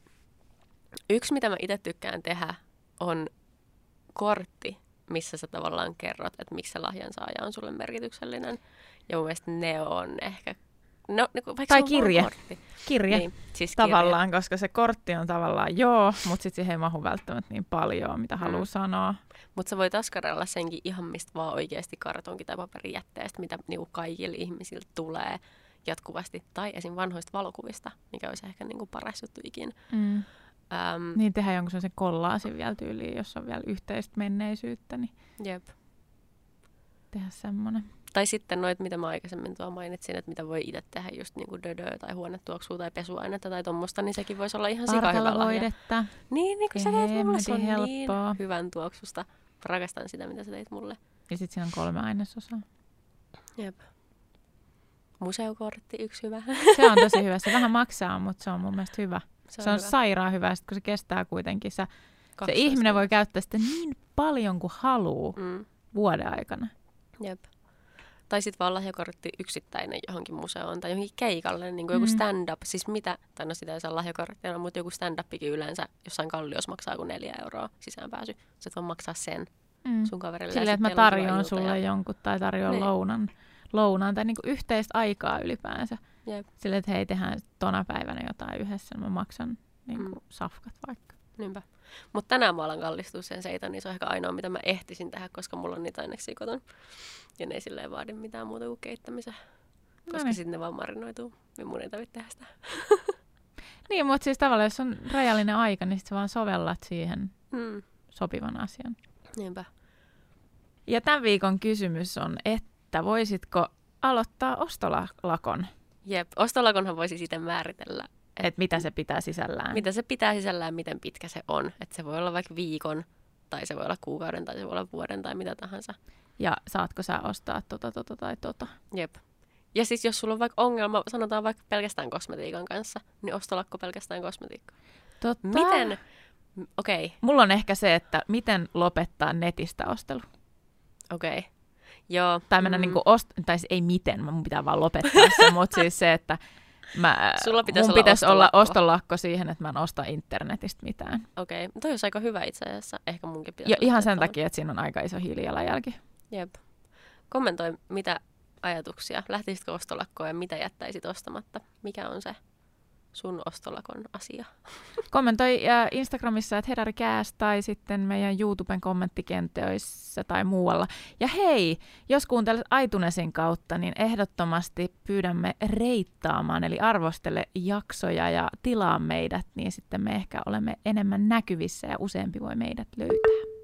yksi, mitä mä itse tykkään tehdä, on kortti, missä sä tavallaan kerrot, että miksi se lahjan saaja on sulle merkityksellinen. Ja mun mielestä ne on ehkä No, niin kuin, tai kirje. Kirje. Niin, siis tavallaan, kirje. koska se kortti on tavallaan joo, mutta sitten siihen ei mahu välttämättä niin paljon, mitä mm. haluaa sanoa. Mutta sä voit askarella senkin ihan mistä vaan oikeasti kartonki- tai paperijätteestä, mitä niinku kaikille ihmisille tulee jatkuvasti. Tai esim. vanhoista valokuvista, mikä olisi ehkä niinku paras juttu ikin. Mm. Um, niin tehdään jonkun sellaisen kollaasin vielä tyyliin, jos on vielä yhteistä menneisyyttä. Niin jep. Tehdä semmoinen. Tai sitten noit, mitä mä aikaisemmin tuo mainitsin, että mitä voi itse tehdä, just niin kuin dödöä tai huonetuoksua tai pesuainetta tai tuommoista, niin sekin voisi olla ihan sika hyvä voidetta. Niin, niin kuin sä teet mulle, se on niin helppoa. niin hyvän tuoksusta. Rakastan sitä, mitä sä teit mulle. Ja sitten siinä on kolme ainesosaa. Jep. Museokortti, yksi hyvä. Se on tosi hyvä. Se vähän maksaa, mutta se on mun mielestä hyvä. Se on, se on hyvä. sairaan hyvä, sit kun se kestää kuitenkin. Sä, se ihminen voi käyttää sitä niin paljon kuin haluaa mm. vuoden aikana. Jep. Tai sitten vaan lahjakortti yksittäinen johonkin museoon tai johonkin keikalle, niin kuin mm. joku stand-up. Siis mitä, tai no sitä ei saa lahjakorttina, mutta joku stand-upikin yleensä jossain kalliossa maksaa kuin neljä euroa sisäänpääsy. Sä vaan maksaa sen mm. sun kaverille. Silleen, että mä tarjoan sulle ja... jonkun tai tarjoan niin. lounan, lounan tai niin kuin yhteistä aikaa ylipäänsä. Jep. Silleen, että hei, tehdään tona päivänä jotain yhdessä, mä maksan niin kuin mm. safkat vaikka. Niinpä. Mutta tänään mä alan kallistua sen seitan, niin se on ehkä ainoa, mitä mä ehtisin tehdä, koska mulla on niitä aineksi kotona. Ja ne ei silleen vaadi mitään muuta kuin keittämisen. Koska niin. sitten ne vaan marinoituu, niin mun ei tarvitse tehdä sitä. [LAUGHS] niin, mutta siis tavallaan jos on rajallinen aika, niin sitten vaan sovellat siihen hmm. sopivan asian. Niinpä. Ja tämän viikon kysymys on, että voisitko aloittaa ostolakon? Jep, ostolakonhan voisi sitten määritellä. Että mitä se pitää sisällään. Mitä se pitää sisällään, miten pitkä se on. Että se voi olla vaikka viikon, tai se voi olla kuukauden, tai se voi olla vuoden, tai mitä tahansa ja saatko sä ostaa tota, tota tai tota. Jep. Ja siis jos sulla on vaikka ongelma, sanotaan vaikka pelkästään kosmetiikan kanssa, niin ostolakko pelkästään kosmetiikkaa. Totta. Miten? Okei. Okay. Mulla on ehkä se, että miten lopettaa netistä ostelu. Okei. Okay. Joo. Tai mennä mm. niinku ost- tai siis ei miten, mun pitää vaan lopettaa se, [LAUGHS] mutta siis se, että mä, Sulla pitäisi mun olla pitäisi ostolakko. olla ostolakko siihen, että mä en osta internetistä mitään. Okei, okay. toi olisi aika hyvä itse asiassa. Ehkä munkin pitäisi. Ja ihan sen takia, että siinä on aika iso hiilijalanjälki. Jep. Kommentoi, mitä ajatuksia, lähtisitkö ostolakkoon ja mitä jättäisit ostamatta? Mikä on se sun ostolakon asia? [LAUGHS] Kommentoi äh, Instagramissa, että Hedarikääs tai sitten meidän YouTuben kommenttikentöissä tai muualla. Ja hei, jos kuuntelet Aitunesin kautta, niin ehdottomasti pyydämme reittaamaan, eli arvostele jaksoja ja tilaa meidät, niin sitten me ehkä olemme enemmän näkyvissä ja useampi voi meidät löytää.